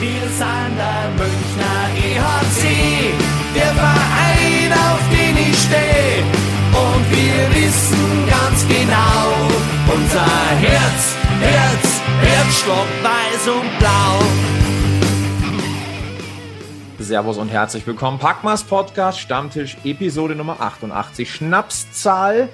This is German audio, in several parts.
Wir sind der Münchner EHC, der Verein, auf den ich stehe. Und wir wissen ganz genau, unser Herz, Herz, Herzstock, weiß und blau. Servus und herzlich willkommen. Packmas Podcast, Stammtisch, Episode Nummer 88, Schnapszahl.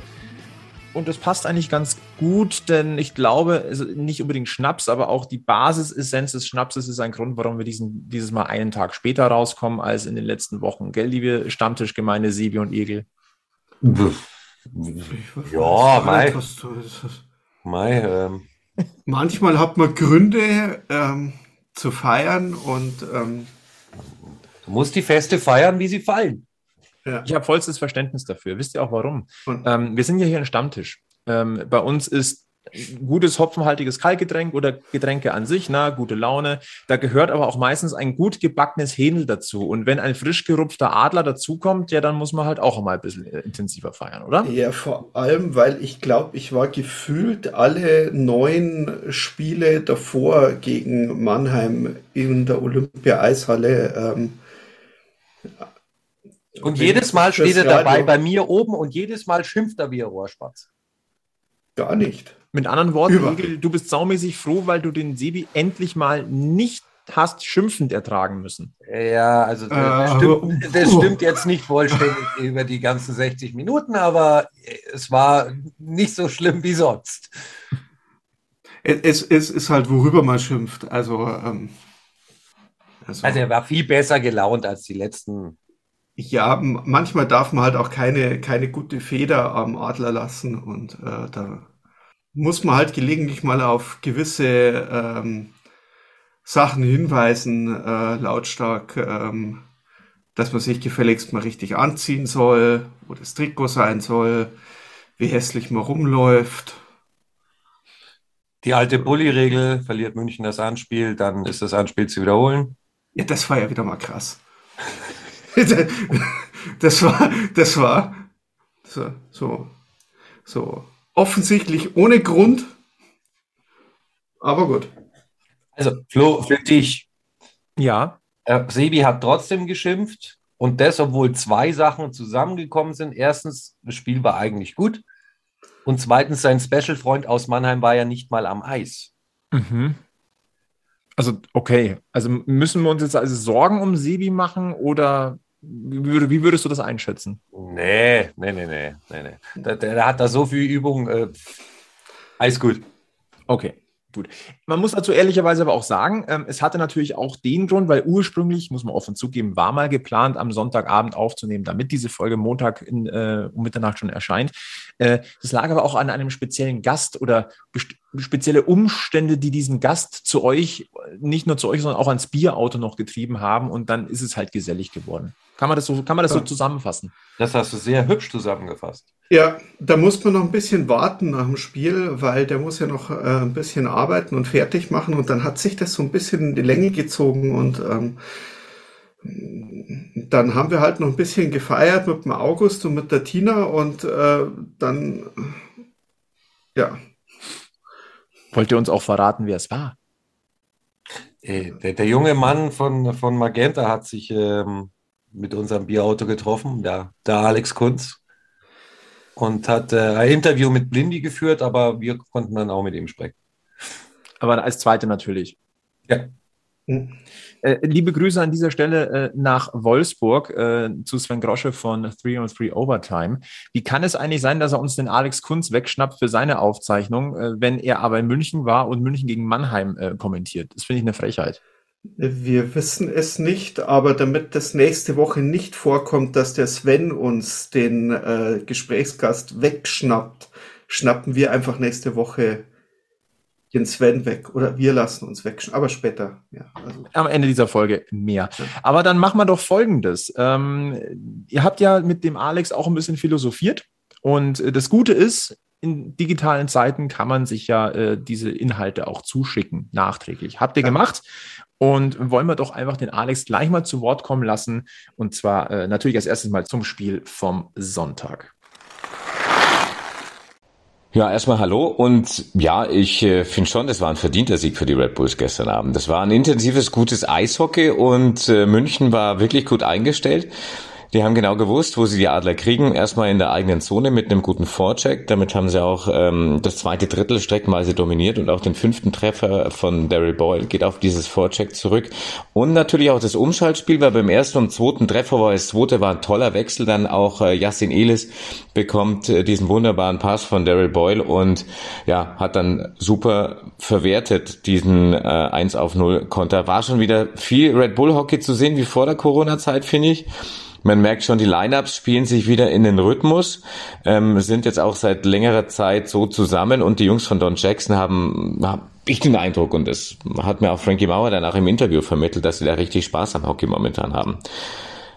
Und das passt eigentlich ganz gut, denn ich glaube, also nicht unbedingt Schnaps, aber auch die Basisessenz des Schnapses ist ein Grund, warum wir diesen, dieses Mal einen Tag später rauskommen als in den letzten Wochen. Gell, liebe Stammtischgemeinde Sebi und Egel? Ja, Mai. Mai ähm. Manchmal hat man Gründe ähm, zu feiern und ähm, du musst die Feste feiern, wie sie fallen. Ja. Ich habe vollstes Verständnis dafür. Wisst ihr auch warum? Ähm, wir sind ja hier ein Stammtisch. Ähm, bei uns ist gutes hopfenhaltiges Kaltgetränk oder Getränke an sich, na, gute Laune. Da gehört aber auch meistens ein gut gebackenes Hähnel dazu. Und wenn ein frisch gerupfter Adler dazukommt, ja, dann muss man halt auch mal ein bisschen äh, intensiver feiern, oder? Ja, vor allem, weil ich glaube, ich war gefühlt alle neun Spiele davor gegen Mannheim in der Olympia-Eishalle ähm, und jedes Mal steht er dabei bei mir oben und jedes Mal schimpft er wie ein Rohrspatz. Gar nicht. Mit anderen Worten, Egel, du bist saumäßig froh, weil du den Sebi endlich mal nicht hast schimpfend ertragen müssen. Ja, also das, äh, stimmt, das stimmt jetzt nicht vollständig über die ganzen 60 Minuten, aber es war nicht so schlimm wie sonst. Es, es ist halt, worüber man schimpft. Also, ähm, also, also er war viel besser gelaunt als die letzten ja, manchmal darf man halt auch keine, keine gute Feder am Adler lassen und äh, da muss man halt gelegentlich mal auf gewisse ähm, Sachen hinweisen, äh, lautstark, ähm, dass man sich gefälligst mal richtig anziehen soll, wo das Trikot sein soll, wie hässlich man rumläuft. Die alte Bulli-Regel, verliert München das Anspiel, dann ist das Anspiel zu wiederholen. Ja, das war ja wieder mal krass. das war, das war so, so, so offensichtlich ohne Grund. Aber gut. Also, Flo, für dich. Ja. Äh, Sebi hat trotzdem geschimpft und das, obwohl zwei Sachen zusammengekommen sind. Erstens, das Spiel war eigentlich gut. Und zweitens, sein Special-Freund aus Mannheim war ja nicht mal am Eis. Mhm. Also, okay. Also müssen wir uns jetzt also Sorgen um Sebi machen oder wie, würdest du das einschätzen? Nee, nee, nee, nee, nee, nee. Der, der hat da so viel Übung. Äh, alles gut. Okay. Gut. Man muss dazu ehrlicherweise aber auch sagen, ähm, es hatte natürlich auch den Grund, weil ursprünglich, muss man offen zugeben, war mal geplant, am Sonntagabend aufzunehmen, damit diese Folge Montag in, äh, um Mitternacht schon erscheint. Äh, das lag aber auch an einem speziellen Gast oder spezielle Umstände, die diesen Gast zu euch, nicht nur zu euch, sondern auch ans Bierauto noch getrieben haben und dann ist es halt gesellig geworden. Kann man das so, kann man das so zusammenfassen? Das hast du sehr hübsch zusammengefasst. Ja, da muss man noch ein bisschen warten nach dem Spiel, weil der muss ja noch äh, ein bisschen arbeiten und fertig machen und dann hat sich das so ein bisschen in die Länge gezogen und ähm, dann haben wir halt noch ein bisschen gefeiert mit dem August und mit der Tina und äh, dann, ja. Wollt ihr uns auch verraten, wer es war? Äh, der, der, junge Mann von, von Magenta hat sich ähm, mit unserem Bierauto getroffen, der, der Alex Kunz und hat äh, ein Interview mit Blindy geführt, aber wir konnten dann auch mit ihm sprechen. Aber als zweite natürlich. Ja. Äh, liebe Grüße an dieser Stelle äh, nach Wolfsburg äh, zu Sven Grosche von 303 Overtime. Wie kann es eigentlich sein, dass er uns den Alex Kunz wegschnappt für seine Aufzeichnung, wenn er aber in München war und München gegen Mannheim kommentiert? Das finde ich eine Frechheit. Wir wissen es nicht, aber damit das nächste Woche nicht vorkommt, dass der Sven uns den äh, Gesprächsgast wegschnappt, schnappen wir einfach nächste Woche den Sven weg oder wir lassen uns weg, aber später. Ja, also. Am Ende dieser Folge mehr. Aber dann machen wir doch Folgendes. Ähm, ihr habt ja mit dem Alex auch ein bisschen philosophiert und äh, das Gute ist, in digitalen Zeiten kann man sich ja äh, diese Inhalte auch zuschicken, nachträglich. Habt ihr ja. gemacht? Und wollen wir doch einfach den Alex gleich mal zu Wort kommen lassen. Und zwar äh, natürlich als erstes mal zum Spiel vom Sonntag. Ja, erstmal hallo und ja, ich äh, finde schon, das war ein verdienter Sieg für die Red Bulls gestern Abend. Das war ein intensives, gutes Eishockey und äh, München war wirklich gut eingestellt. Die haben genau gewusst, wo sie die Adler kriegen. Erstmal in der eigenen Zone mit einem guten Vorcheck. Damit haben sie auch ähm, das zweite Drittel streckenweise dominiert und auch den fünften Treffer von Daryl Boyle geht auf dieses Vorcheck zurück. Und natürlich auch das Umschaltspiel, weil beim ersten und zweiten Treffer war es zweite war ein toller Wechsel. Dann auch äh, Yassin Elis bekommt äh, diesen wunderbaren Pass von Daryl Boyle und ja, hat dann super verwertet diesen äh, 1 auf 0 Konter. War schon wieder viel Red Bull Hockey zu sehen wie vor der Corona-Zeit, finde ich. Man merkt schon, die Lineups spielen sich wieder in den Rhythmus, ähm, sind jetzt auch seit längerer Zeit so zusammen und die Jungs von Don Jackson haben, haben ich den Eindruck, und das hat mir auch Frankie Mauer danach im Interview vermittelt, dass sie da richtig Spaß am Hockey momentan haben.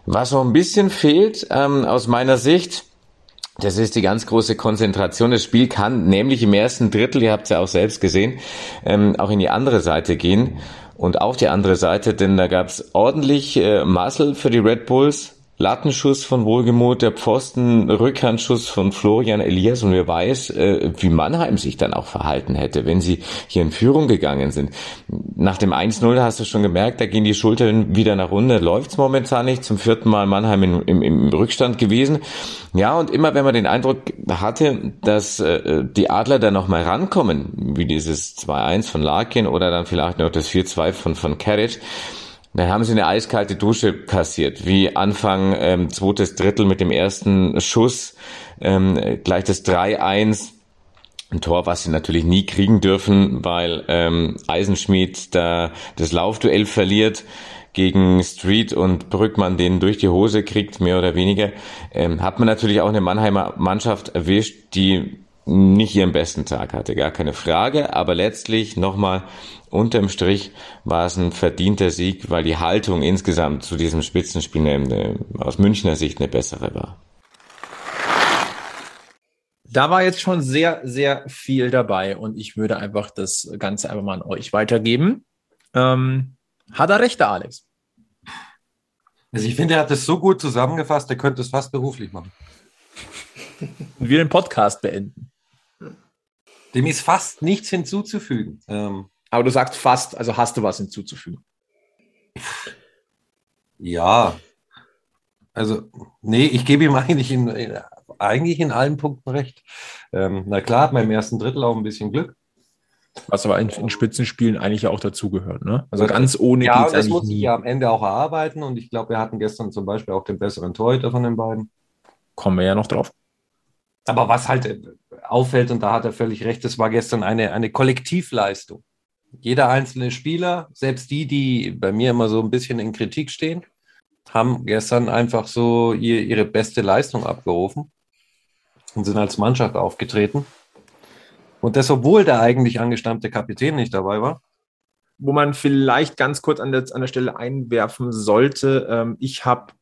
Was noch ein bisschen fehlt, ähm, aus meiner Sicht, das ist die ganz große Konzentration. Das Spiel kann nämlich im ersten Drittel, ihr habt es ja auch selbst gesehen, ähm, auch in die andere Seite gehen und auf die andere Seite, denn da gab es ordentlich äh, Muscle für die Red Bulls. Lattenschuss von Wohlgemut, der Pfosten, Rückhandschuss von Florian Elias und wer weiß, äh, wie Mannheim sich dann auch verhalten hätte, wenn sie hier in Führung gegangen sind. Nach dem 1-0 hast du schon gemerkt, da gehen die Schultern wieder nach unten, läuft's momentan nicht, zum vierten Mal Mannheim im, im, im Rückstand gewesen. Ja, und immer wenn man den Eindruck hatte, dass äh, die Adler da nochmal rankommen, wie dieses 2-1 von Larkin oder dann vielleicht noch das 4-2 von, von Carriage, dann haben sie eine eiskalte Dusche kassiert, wie Anfang ähm, zweites Drittel mit dem ersten Schuss, ähm, gleich das 3-1. Ein Tor, was sie natürlich nie kriegen dürfen, weil ähm, Eisenschmied da das Laufduell verliert gegen Street und Brückmann den durch die Hose kriegt, mehr oder weniger, ähm, hat man natürlich auch eine Mannheimer Mannschaft erwischt, die nicht ihren besten Tag hatte, gar keine Frage. Aber letztlich nochmal unterm Strich war es ein verdienter Sieg, weil die Haltung insgesamt zu diesem Spitzenspiel eine, aus Münchner Sicht eine bessere war. Da war jetzt schon sehr, sehr viel dabei und ich würde einfach das Ganze einfach mal an euch weitergeben. Ähm, hat er recht, der Alex? Also ich finde, er hat es so gut zusammengefasst, er könnte es fast beruflich machen. Und wir den Podcast beenden. Dem ist fast nichts hinzuzufügen. Ähm, Aber du sagst fast, also hast du was hinzuzufügen. ja. Also, nee, ich gebe ihm eigentlich in, in, eigentlich in allen Punkten recht. Ähm, na klar, hat man im ersten Drittel auch ein bisschen Glück. Was aber in, in Spitzenspielen eigentlich auch dazugehört, ne? Also ganz ohne ja, geht's das muss ich nie. ja am Ende auch erarbeiten und ich glaube, wir hatten gestern zum Beispiel auch den besseren Torhüter von den beiden. Kommen wir ja noch drauf. Aber was halt äh, auffällt, und da hat er völlig recht, das war gestern eine, eine Kollektivleistung. Jeder einzelne Spieler, selbst die, die bei mir immer so ein bisschen in Kritik stehen, haben gestern einfach so ihr, ihre beste Leistung abgerufen und sind als Mannschaft aufgetreten. Und das, obwohl der eigentlich angestammte Kapitän nicht dabei war. Wo man vielleicht ganz kurz an der, an der Stelle einwerfen sollte, ähm, ich habe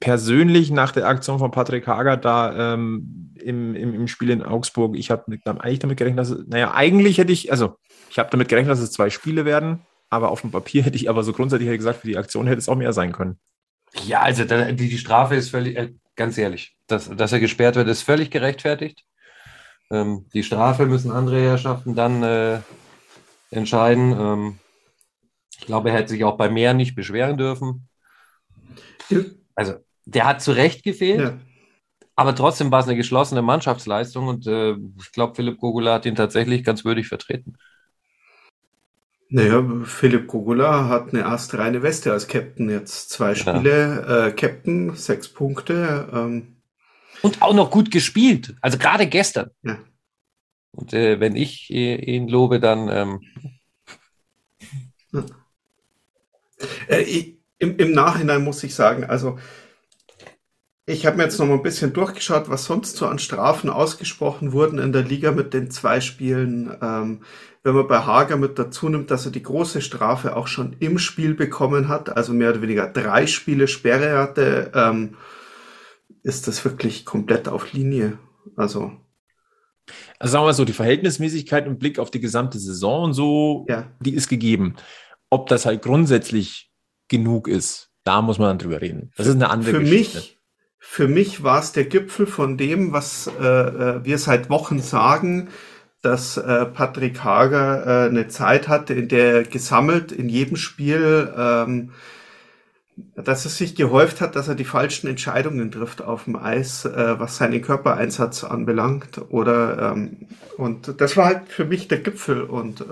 persönlich nach der Aktion von Patrick Hager da ähm, im, im, im Spiel in Augsburg, ich habe eigentlich damit gerechnet, dass es, naja, eigentlich hätte ich, also ich habe damit gerechnet, dass es zwei Spiele werden, aber auf dem Papier hätte ich aber so grundsätzlich hätte gesagt, für die Aktion hätte es auch mehr sein können. Ja, also da, die, die Strafe ist völlig, äh, ganz ehrlich, dass, dass er gesperrt wird, ist völlig gerechtfertigt. Ähm, die Strafe müssen andere Herrschaften dann äh, entscheiden. Ähm, ich glaube, er hätte sich auch bei mehr nicht beschweren dürfen. Also, der hat zu Recht gefehlt, Ja. Aber trotzdem war es eine geschlossene Mannschaftsleistung und äh, ich glaube, Philipp Gogula hat ihn tatsächlich ganz würdig vertreten. Naja, Philipp Gogula hat eine astreine Weste als Captain jetzt. Zwei Spiele, äh, Captain, sechs Punkte. Ähm, Und auch noch gut gespielt, also gerade gestern. Ja. Und äh, wenn ich äh, ihn lobe, dann ähm, Äh, ich, im, Im Nachhinein muss ich sagen, also ich habe mir jetzt noch mal ein bisschen durchgeschaut, was sonst so an Strafen ausgesprochen wurden in der Liga mit den zwei Spielen. Ähm, wenn man bei Hager mit dazu nimmt, dass er die große Strafe auch schon im Spiel bekommen hat, also mehr oder weniger drei Spiele Sperre hatte, ähm, ist das wirklich komplett auf Linie. Also Also sagen wir mal so, die Verhältnismäßigkeit im Blick auf die gesamte Saison und so, ja, die ist gegeben. Ob das halt grundsätzlich genug ist, da muss man dann drüber reden. Das ist eine andere für Geschichte. mich, für mich war es der Gipfel von dem, was äh, äh, wir seit Wochen sagen, dass äh, Patrick Hager äh, eine Zeit hatte, in der er gesammelt in jedem Spiel, ähm, dass es sich gehäuft hat, dass er die falschen Entscheidungen trifft auf dem Eis, äh, was seinen Körpereinsatz anbelangt. Oder ähm, und das war halt für mich der Gipfel und äh,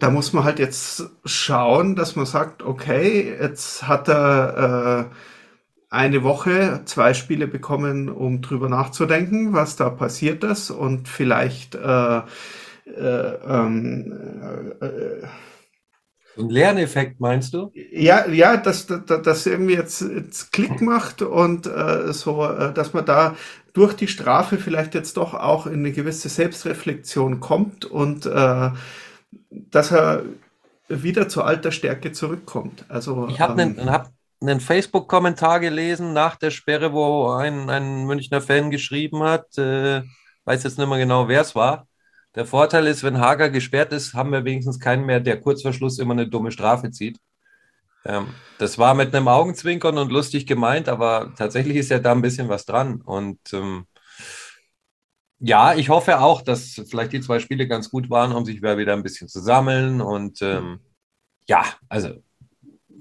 da muss man halt jetzt schauen, dass man sagt, okay, jetzt hat er äh, eine Woche zwei Spiele bekommen, um drüber nachzudenken, was da passiert ist und vielleicht äh, äh, ähm, äh, äh ein Lerneffekt meinst du? Ja, ja, dass das irgendwie jetzt, jetzt Klick macht und äh, so, äh, dass man da durch die Strafe vielleicht jetzt doch auch in eine gewisse Selbstreflexion kommt und äh, dass er wieder zur alter Stärke zurückkommt. Also ich habe ähm, einen, hab einen Facebook-Kommentar gelesen nach der Sperre, wo ein, ein Münchner Fan geschrieben hat, äh, weiß jetzt nicht mehr genau, wer es war. Der Vorteil ist, wenn Hager gesperrt ist, haben wir wenigstens keinen mehr, der kurz vor Schluss immer eine dumme Strafe zieht. Ähm, das war mit einem Augenzwinkern und lustig gemeint, aber tatsächlich ist ja da ein bisschen was dran. Und ähm, ja, ich hoffe auch, dass vielleicht die zwei Spiele ganz gut waren, um sich wieder ein bisschen zu sammeln. Und ähm, ja, also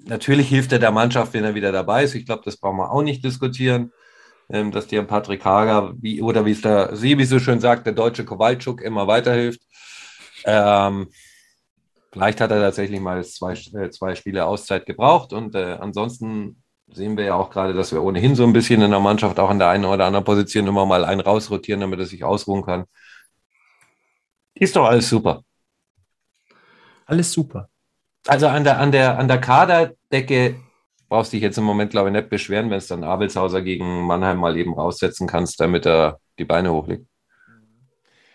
natürlich hilft er der Mannschaft, wenn er wieder dabei ist. Ich glaube, das brauchen wir auch nicht diskutieren, ähm, dass dir Patrick Hager, wie, oder wie es der Sebi so schön sagt, der deutsche Kowalczuk immer weiterhilft. Ähm, vielleicht hat er tatsächlich mal zwei, äh, zwei Spiele Auszeit gebraucht und äh, ansonsten sehen wir ja auch gerade, dass wir ohnehin so ein bisschen in der Mannschaft auch in der einen oder anderen Position immer mal einen rausrotieren, damit er sich ausruhen kann. Ist doch alles super. Alles super. Also an der, an der, an der Kaderdecke brauchst du dich jetzt im Moment, glaube ich, nicht beschweren, wenn es dann Abelshauser gegen Mannheim mal eben raussetzen kannst, damit er die Beine hochlegt.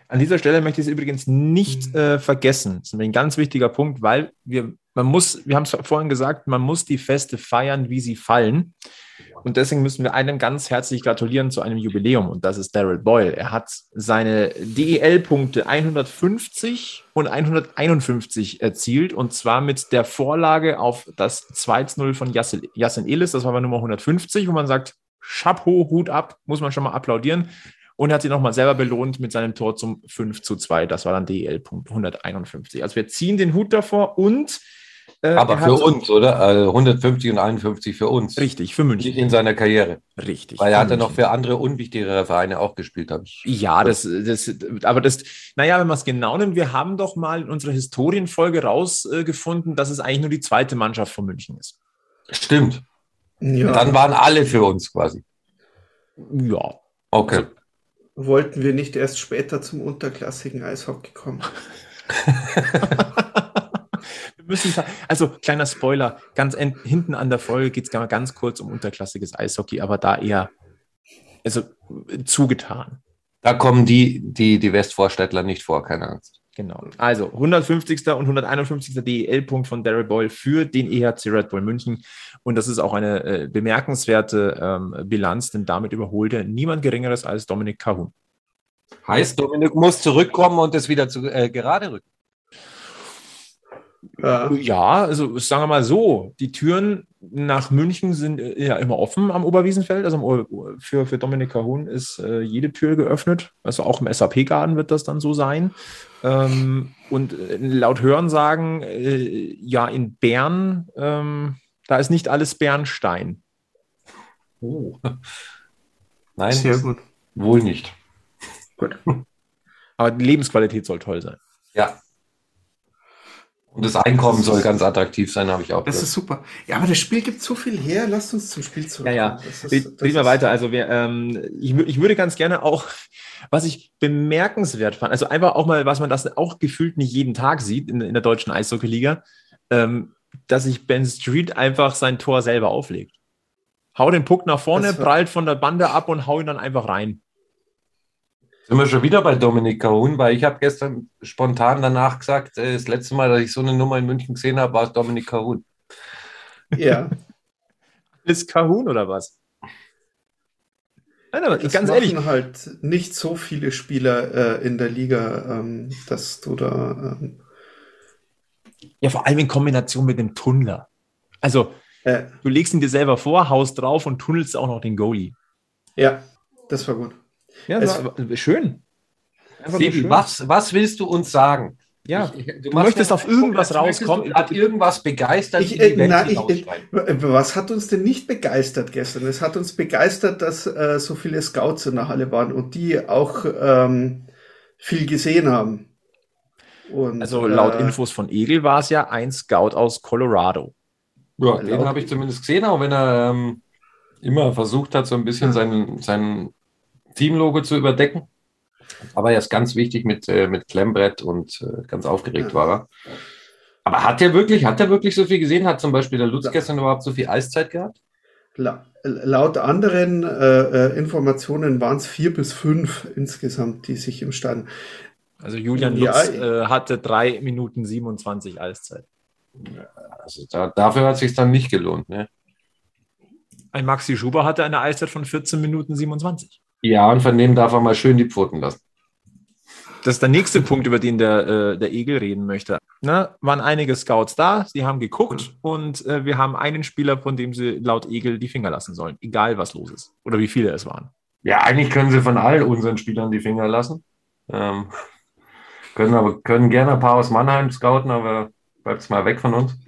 An dieser Stelle möchte ich es übrigens nicht äh, vergessen. Das ist ein ganz wichtiger Punkt, weil wir man muss, wir haben es vorhin gesagt, man muss die Feste feiern, wie sie fallen. Und deswegen müssen wir einem ganz herzlich gratulieren zu einem Jubiläum. Und das ist Daryl Boyle. Er hat seine DEL-Punkte 150 und 151 erzielt. Und zwar mit der Vorlage auf das 2-0 von Yassin Elis. Das war bei Nummer 150, wo man sagt, Chapeau, Hut ab, muss man schon mal applaudieren. Und er hat sich nochmal selber belohnt mit seinem Tor zum 5 zu 2. Das war dann DEL-Punkt 151. Also wir ziehen den Hut davor und äh, Aber für uns, oder? Also 150 und 51 für uns. Richtig, für München. Nicht in seiner Karriere. Richtig. Weil er hat ja noch für andere unwichtigere Vereine auch gespielt, habe ich. Ja, das, das, aber das, naja, wenn man es genau nimmt, wir haben doch mal in unserer Historienfolge rausgefunden, dass es eigentlich nur die zweite Mannschaft von München ist. Stimmt. Ja. Dann waren alle für uns quasi. Ja. Okay. Also, wollten wir nicht erst später zum unterklassigen Eishockey kommen? müssen, also kleiner Spoiler, ganz hinten an der Folge geht es ganz kurz um unterklassiges Eishockey, aber da eher also zugetan. Da kommen die, die, die Westvorstädtler nicht vor, keine Angst. Genau. Also 150. und 151. DEL-Punkt von Daryl Boyle für den EHC Red Bull München. Und das ist auch eine äh, bemerkenswerte ähm, Bilanz, denn damit überholt er niemand Geringeres als Dominik Cahun. Heißt, Dominik muss zurückkommen und es wieder zu, äh, gerade rücken. Ja. ja, also sagen wir mal so, die Türen nach München sind äh, ja immer offen am Oberwiesenfeld. Also für, für Dominik Cahun ist äh, jede Tür geöffnet. Also auch im SAP-Garten wird das dann so sein. Ähm, und äh, laut Hörensagen, äh, ja, in Bern, ähm, da ist nicht alles Bernstein. Oh. Nein, sehr gut. Wohl nicht. Gut. Aber die Lebensqualität soll toll sein. Ja, und das Einkommen soll ganz attraktiv sein, habe ich auch. Das gehört. ist super. Ja, aber das Spiel gibt so viel her. Lasst uns zum Spiel zurück. Ja, ja. Das Reden wir weiter. Also wir, ähm, ich, ich würde ganz gerne auch, was ich bemerkenswert fand, also einfach auch mal, was man das auch gefühlt nicht jeden Tag sieht in, in der deutschen Eishockey-Liga, ähm, dass sich Ben Street einfach sein Tor selber auflegt. Hau den Puck nach vorne, prallt von der Bande ab und hau ihn dann einfach rein. Sind wir schon wieder bei Dominik Kahun, weil ich habe gestern spontan danach gesagt, äh, das letzte Mal, dass ich so eine Nummer in München gesehen habe, war es Dominik Kahun. Ja. Ist Kahun oder was? Nein, aber das ganz ehrlich. halt nicht so viele Spieler äh, in der Liga, ähm, dass du da. Ähm ja, vor allem in Kombination mit dem Tunnler. Also, Äh, du legst ihn dir selber vor, haust drauf und tunnelst auch noch den Goalie. Ja, das war gut. Ja, das war schön. Sebi, was, was willst du uns sagen? Ja, ich, du, du möchtest auf irgendwas rauskommen. Hat irgendwas begeistert? Ich, äh, nein, ich, was hat uns denn nicht begeistert gestern? Es hat uns begeistert, dass äh, so viele Scouts in der Halle waren und die auch ähm, viel gesehen haben. Und, also laut äh, Infos von Egel war es ja ein Scout aus Colorado. Ja, den habe ich zumindest gesehen, auch wenn er ähm, immer versucht hat, so ein bisschen sein, sein Teamlogo zu überdecken. Aber er ist ganz wichtig mit, äh, mit Klemmbrett und äh, ganz aufgeregt ja. war er. Aber hat er wirklich, hat er wirklich so viel gesehen? Hat zum Beispiel der Lutz gestern überhaupt so viel Eiszeit gehabt? La laut anderen äh, äh Informationen waren es vier bis fünf insgesamt, die sich im Stand. Also Julian Lutz ja, äh, hatte drei Minuten 27 Eiszeit. Also da, dafür hat es sich dann nicht gelohnt. Ne? Ein Maxi Schuber hatte eine Eiszeit von 14 Minuten 27. Ja, und von dem darf er mal schön die Pfoten lassen. Das ist der nächste Punkt, über den der, äh, der Egel reden möchte. Ne, waren einige Scouts da, sie haben geguckt und äh, wir haben einen Spieler, von dem sie laut Egel die Finger lassen sollen, egal was los ist oder wie viele es waren. Ja, eigentlich können sie von all unseren Spielern die Finger lassen. Ähm, können aber können gerne ein paar aus Mannheim scouten, aber bleibt mal weg von uns.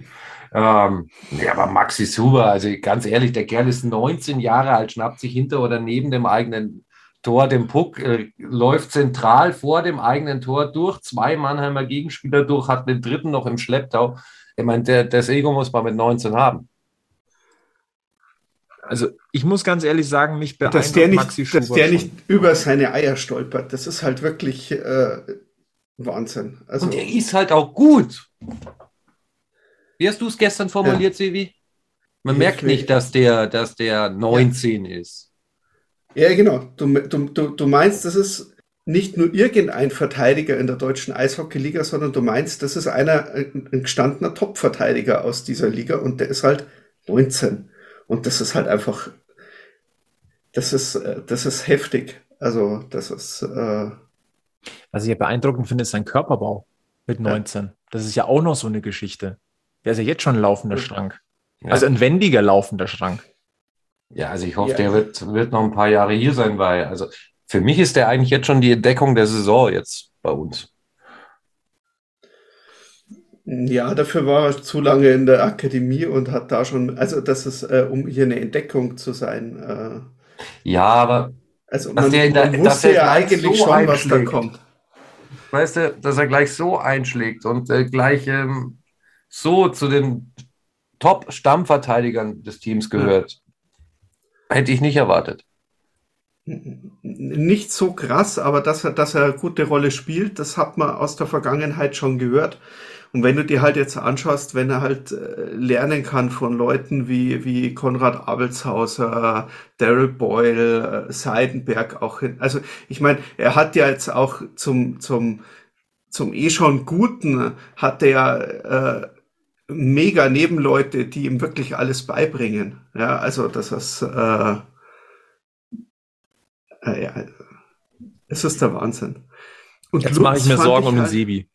Ähm, ja, aber Maxi Suber, also ganz ehrlich, der Kerl ist 19 Jahre alt, schnappt sich hinter oder neben dem eigenen Tor den Puck, äh, läuft zentral vor dem eigenen Tor durch, zwei Mannheimer Gegenspieler durch, hat den dritten noch im Schlepptau. Ich meine, der, das Ego muss man mit 19 haben. Also ich muss ganz ehrlich sagen, mich beeindruckt dass der nicht, Maxi Schubert Dass der nicht über seine Eier stolpert, das ist halt wirklich äh, Wahnsinn. Also, Und er ist halt auch gut. Wie hast du es gestern formuliert, ja. Sevi? Man ich merkt nicht, dass der, dass der 19 ja. ist. Ja, genau. Du, du, du meinst, das ist nicht nur irgendein Verteidiger in der deutschen Eishockeyliga, sondern du meinst, das ist einer, ein gestandener Top-Verteidiger aus dieser Liga und der ist halt 19. Und das ist halt einfach, das ist, äh, das ist heftig. Also, das ist. Äh, Was ich ja beeindruckend finde, ist sein Körperbau mit 19. Ja. Das ist ja auch noch so eine Geschichte. Der ist ja jetzt schon ein laufender Schrank. Ja. Also ein wendiger laufender Schrank. Ja, also ich hoffe, ja. der wird, wird noch ein paar Jahre hier sein, weil, also für mich ist der eigentlich jetzt schon die Entdeckung der Saison jetzt bei uns. Ja, dafür war er zu lange in der Akademie und hat da schon, also das ist, äh, um hier eine Entdeckung zu sein. Äh, ja, aber also man, der, man wusste ja eigentlich so schon, was da kommt. Weißt du, dass er gleich so einschlägt und äh, gleich ähm, so zu den Top-Stammverteidigern des Teams gehört. Ja. Hätte ich nicht erwartet. Nicht so krass, aber dass er, dass er eine gute Rolle spielt, das hat man aus der Vergangenheit schon gehört. Und wenn du dir halt jetzt anschaust, wenn er halt äh, lernen kann von Leuten wie, wie Konrad Abelshauser, Daryl Boyle, äh, Seidenberg auch hin. Also ich meine, er hat ja jetzt auch zum, zum, zum eh schon Guten, hat er äh, mega Nebenleute, die ihm wirklich alles beibringen. Ja, also das ist, äh, äh, ja, es ist der Wahnsinn. Und Jetzt mache ich mir Sorgen ich um den halt, Sebi.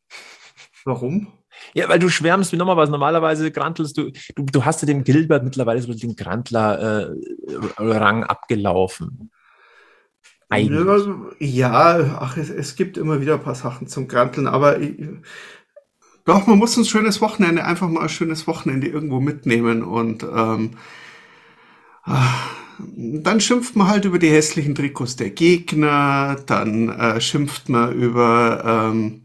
Warum? Ja, weil du schwärmst wie nochmal was. Normalerweise grantelst du, du, du hast ja dem Gilbert mittlerweile so den Grantler-Rang äh, abgelaufen. Eigentlich. Ja, ach, es, es, gibt immer wieder ein paar Sachen zum Granteln, aber ich, doch, man muss ein schönes Wochenende, einfach mal ein schönes Wochenende irgendwo mitnehmen und ähm, ah, dann schimpft man halt über die hässlichen Trikots der Gegner, dann äh, schimpft man über ähm,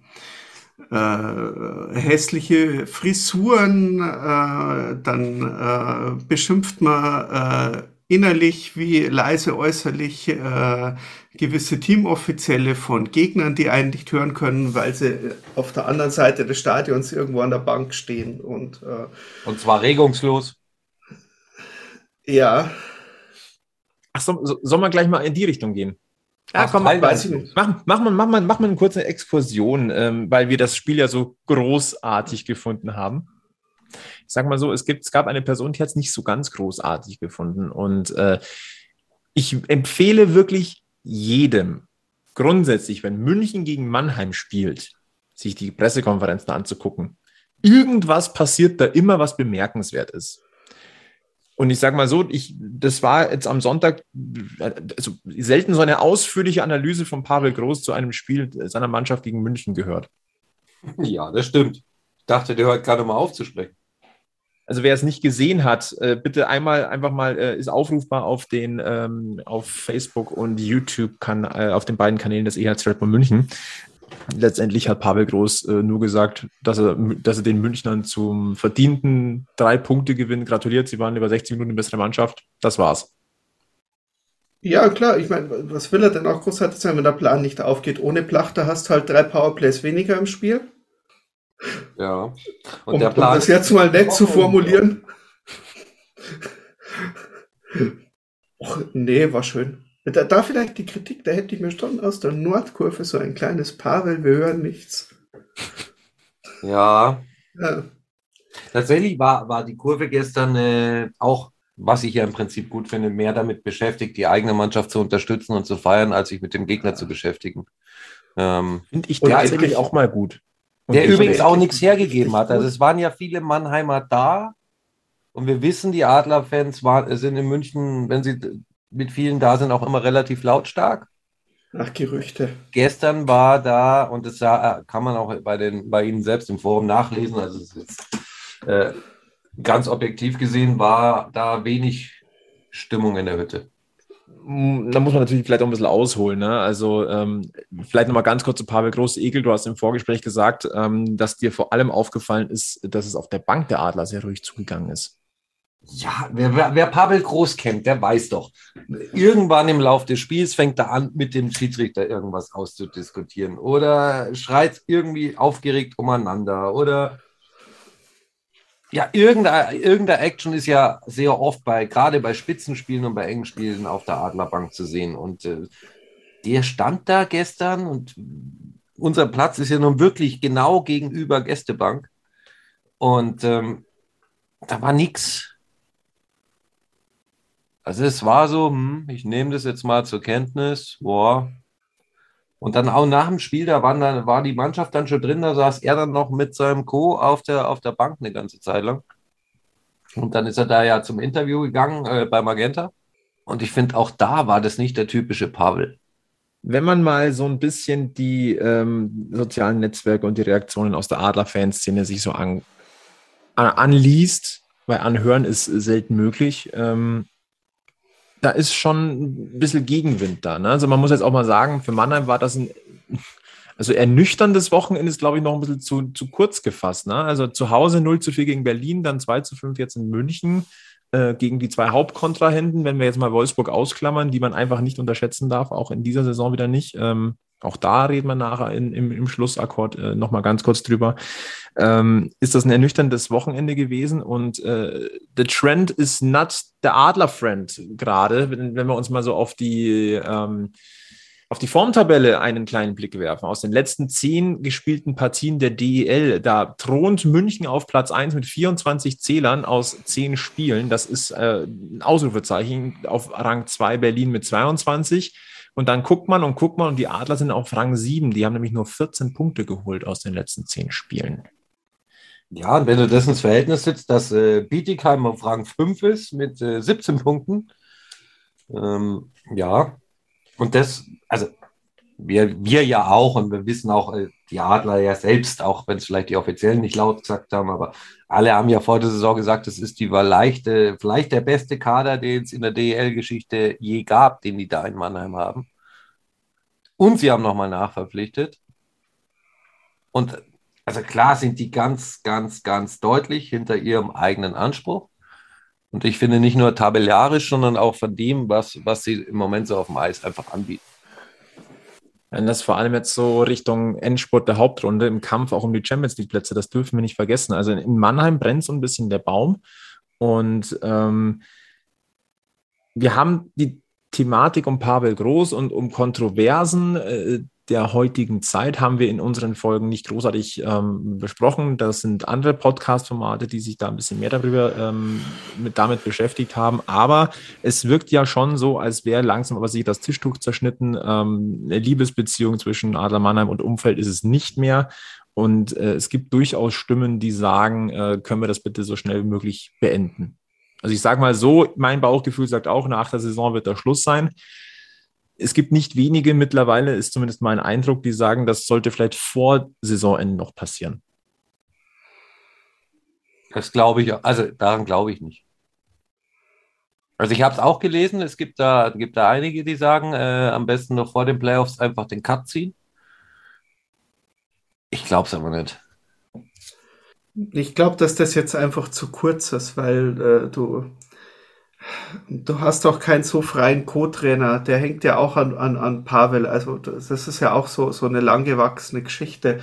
äh, hässliche Frisuren, äh, dann äh, beschimpft man äh, innerlich wie leise äußerlich äh, gewisse Teamoffizielle von Gegnern, die einen nicht hören können, weil sie äh, auf der anderen Seite des Stadions irgendwo an der Bank stehen. Und, äh, und zwar regungslos. Ja. Ach, so, so, soll man gleich mal in die Richtung gehen? Ja, komm, weiß ich nicht. Mach, mach, mal, mach, mal, mach mal eine kurze Exkursion, ähm, weil wir das Spiel ja so großartig gefunden haben. Ich sag mal so, es, gibt, es gab eine Person, die hat es nicht so ganz großartig gefunden. Und äh, ich empfehle wirklich jedem, grundsätzlich, wenn München gegen Mannheim spielt, sich die Pressekonferenzen anzugucken. Irgendwas passiert da immer, was bemerkenswert ist. Und ich sage mal so, ich, das war jetzt am Sonntag also selten so eine ausführliche Analyse von Pavel Groß zu einem Spiel seiner Mannschaft gegen München gehört. Ja, das stimmt. Ich dachte, der hört gerade mal aufzusprechen. Also wer es nicht gesehen hat, äh, bitte einmal einfach mal äh, ist aufrufbar auf den ähm, auf Facebook und YouTube kann äh, auf den beiden Kanälen des EHC Red Bull München. Letztendlich hat Pavel Groß äh, nur gesagt, dass er, dass er den Münchnern zum verdienten drei Punkte Gewinn gratuliert. Sie waren über 60 Minuten die bessere Mannschaft. Das war's. Ja, klar. Ich meine, was will er denn auch großartig sein, wenn der Plan nicht aufgeht? Ohne Plachter hast du halt drei Powerplays weniger im Spiel. Ja. Und um, der Plan um das jetzt mal nett zu formulieren. Och, nee, war schön. Da, da vielleicht die Kritik, da hätte ich mir schon aus der Nordkurve so ein kleines Pavel, wir hören nichts. Ja. ja. Tatsächlich war, war die Kurve gestern äh, auch, was ich ja im Prinzip gut finde, mehr damit beschäftigt, die eigene Mannschaft zu unterstützen und zu feiern, als sich mit dem Gegner zu beschäftigen. Ähm, finde ich tatsächlich auch mal gut. Und der übrigens auch nichts hergegeben hat. Also es waren ja viele Mannheimer da. Und wir wissen, die Adlerfans sind in München, wenn sie mit vielen da sind, auch immer relativ lautstark. Ach, Gerüchte. Gestern war da, und das kann man auch bei, den, bei Ihnen selbst im Forum nachlesen, also es ist äh, ganz objektiv gesehen, war da wenig Stimmung in der Hütte. Mm, da muss man natürlich vielleicht auch ein bisschen ausholen. Ne? Also ähm, vielleicht nochmal ganz kurz zu Pavel Groß-Egel. Du hast im Vorgespräch gesagt, ähm, dass dir vor allem aufgefallen ist, dass es auf der Bank der Adler sehr ruhig zugegangen ist. Ja, wer, wer, wer Pavel Groß kennt, der weiß doch. Irgendwann im Laufe des Spiels fängt er an, mit dem Schiedsrichter irgendwas auszudiskutieren oder schreit irgendwie aufgeregt umeinander oder ja, irgendeine, irgendeine Action ist ja sehr oft bei, gerade bei Spitzenspielen und bei engen Spielen auf der Adlerbank zu sehen. Und äh, der stand da gestern und unser Platz ist ja nun wirklich genau gegenüber Gästebank. Und ähm, da war nichts. Also es war so, hm, ich nehme das jetzt mal zur Kenntnis, boah. Und dann auch nach dem Spiel, da waren dann, war die Mannschaft dann schon drin, da saß er dann noch mit seinem Co. auf der, auf der Bank eine ganze Zeit lang. Und dann ist er da ja zum Interview gegangen äh, bei Magenta. Und ich finde, auch da war das nicht der typische Pavel. Wenn man mal so ein bisschen die ähm, sozialen Netzwerke und die Reaktionen aus der Adler-Fanszene sich so an, an, anliest, weil anhören ist selten möglich, ähm, da ist schon ein bisschen Gegenwind da. Ne? Also man muss jetzt auch mal sagen, für Mannheim war das ein, also ernüchterndes Wochenende ist, glaube ich, noch ein bisschen zu, zu kurz gefasst. Ne? Also zu Hause 0 zu 4 gegen Berlin, dann 2 zu 5 jetzt in München äh, gegen die zwei Hauptkontrahenten, wenn wir jetzt mal Wolfsburg ausklammern, die man einfach nicht unterschätzen darf, auch in dieser Saison wieder nicht. Ähm, auch da reden wir nachher in, im, im Schlussakkord äh, nochmal ganz kurz drüber. Ähm, ist das ein ernüchterndes Wochenende gewesen und äh, the trend is not the Adler-Friend gerade, wenn, wenn wir uns mal so auf die, ähm, auf die Formtabelle einen kleinen Blick werfen. Aus den letzten zehn gespielten Partien der DEL, da thront München auf Platz 1 mit 24 Zählern aus zehn Spielen. Das ist äh, ein Ausrufezeichen. Auf Rang 2 Berlin mit 22. Und dann guckt man und guckt man und die Adler sind auf Rang 7. Die haben nämlich nur 14 Punkte geholt aus den letzten 10 Spielen. Ja, und wenn du das ins Verhältnis setzt, dass äh, Bietigheim auf Rang 5 ist mit äh, 17 Punkten, ähm, ja, und das, also wir, wir ja auch und wir wissen auch, äh, die Adler ja selbst, auch wenn es vielleicht die Offiziellen nicht laut gesagt haben, aber alle haben ja vor der Saison gesagt, das ist die leichte, vielleicht der beste Kader, den es in der DEL-Geschichte je gab, den die da in Mannheim haben. Und sie haben nochmal nachverpflichtet. Und also klar sind die ganz, ganz, ganz deutlich hinter ihrem eigenen Anspruch. Und ich finde nicht nur tabellarisch, sondern auch von dem, was, was sie im Moment so auf dem Eis einfach anbieten. Wenn das vor allem jetzt so Richtung Endspurt der Hauptrunde im Kampf auch um die Champions League Plätze, das dürfen wir nicht vergessen. Also in Mannheim brennt so ein bisschen der Baum und ähm, wir haben die Thematik um Pavel Groß und um Kontroversen. Der heutigen Zeit haben wir in unseren Folgen nicht großartig ähm, besprochen. Das sind andere Podcast-Formate, die sich da ein bisschen mehr darüber ähm, mit, damit beschäftigt haben. Aber es wirkt ja schon so, als wäre langsam aber sich das Tischtuch zerschnitten. Ähm, eine Liebesbeziehung zwischen Adler Mannheim und Umfeld ist es nicht mehr. Und äh, es gibt durchaus Stimmen, die sagen, äh, können wir das bitte so schnell wie möglich beenden. Also ich sage mal so, mein Bauchgefühl sagt auch, nach der Saison wird der Schluss sein. Es gibt nicht wenige mittlerweile, ist zumindest mein Eindruck, die sagen, das sollte vielleicht vor Saisonende noch passieren. Das glaube ich, also daran glaube ich nicht. Also ich habe es auch gelesen, es gibt da, gibt da einige, die sagen, äh, am besten noch vor den Playoffs einfach den Cut ziehen. Ich glaube es aber nicht. Ich glaube, dass das jetzt einfach zu kurz ist, weil äh, du, du hast doch keinen so freien Co-Trainer. Der hängt ja auch an, an, an Pavel. Also das ist ja auch so, so eine langgewachsene Geschichte,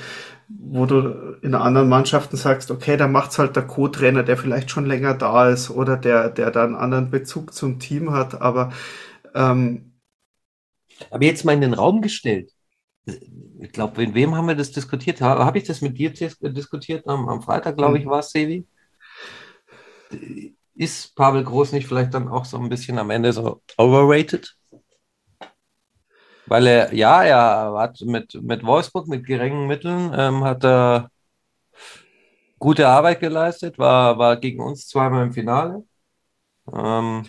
wo du in anderen Mannschaften sagst, okay, da macht's halt der Co-Trainer, der vielleicht schon länger da ist oder der, der da einen anderen Bezug zum Team hat. Aber ähm, aber jetzt mal in den Raum gestellt ich glaube, in wem haben wir das diskutiert? Habe hab ich das mit dir diskutiert? Am, am Freitag, glaube ich, hm. war es, Sevi. Ist Pavel Groß nicht vielleicht dann auch so ein bisschen am Ende so overrated? Weil er, ja, er hat mit, mit Wolfsburg, mit geringen Mitteln, ähm, hat er gute Arbeit geleistet, war, war gegen uns zweimal im Finale. Ähm,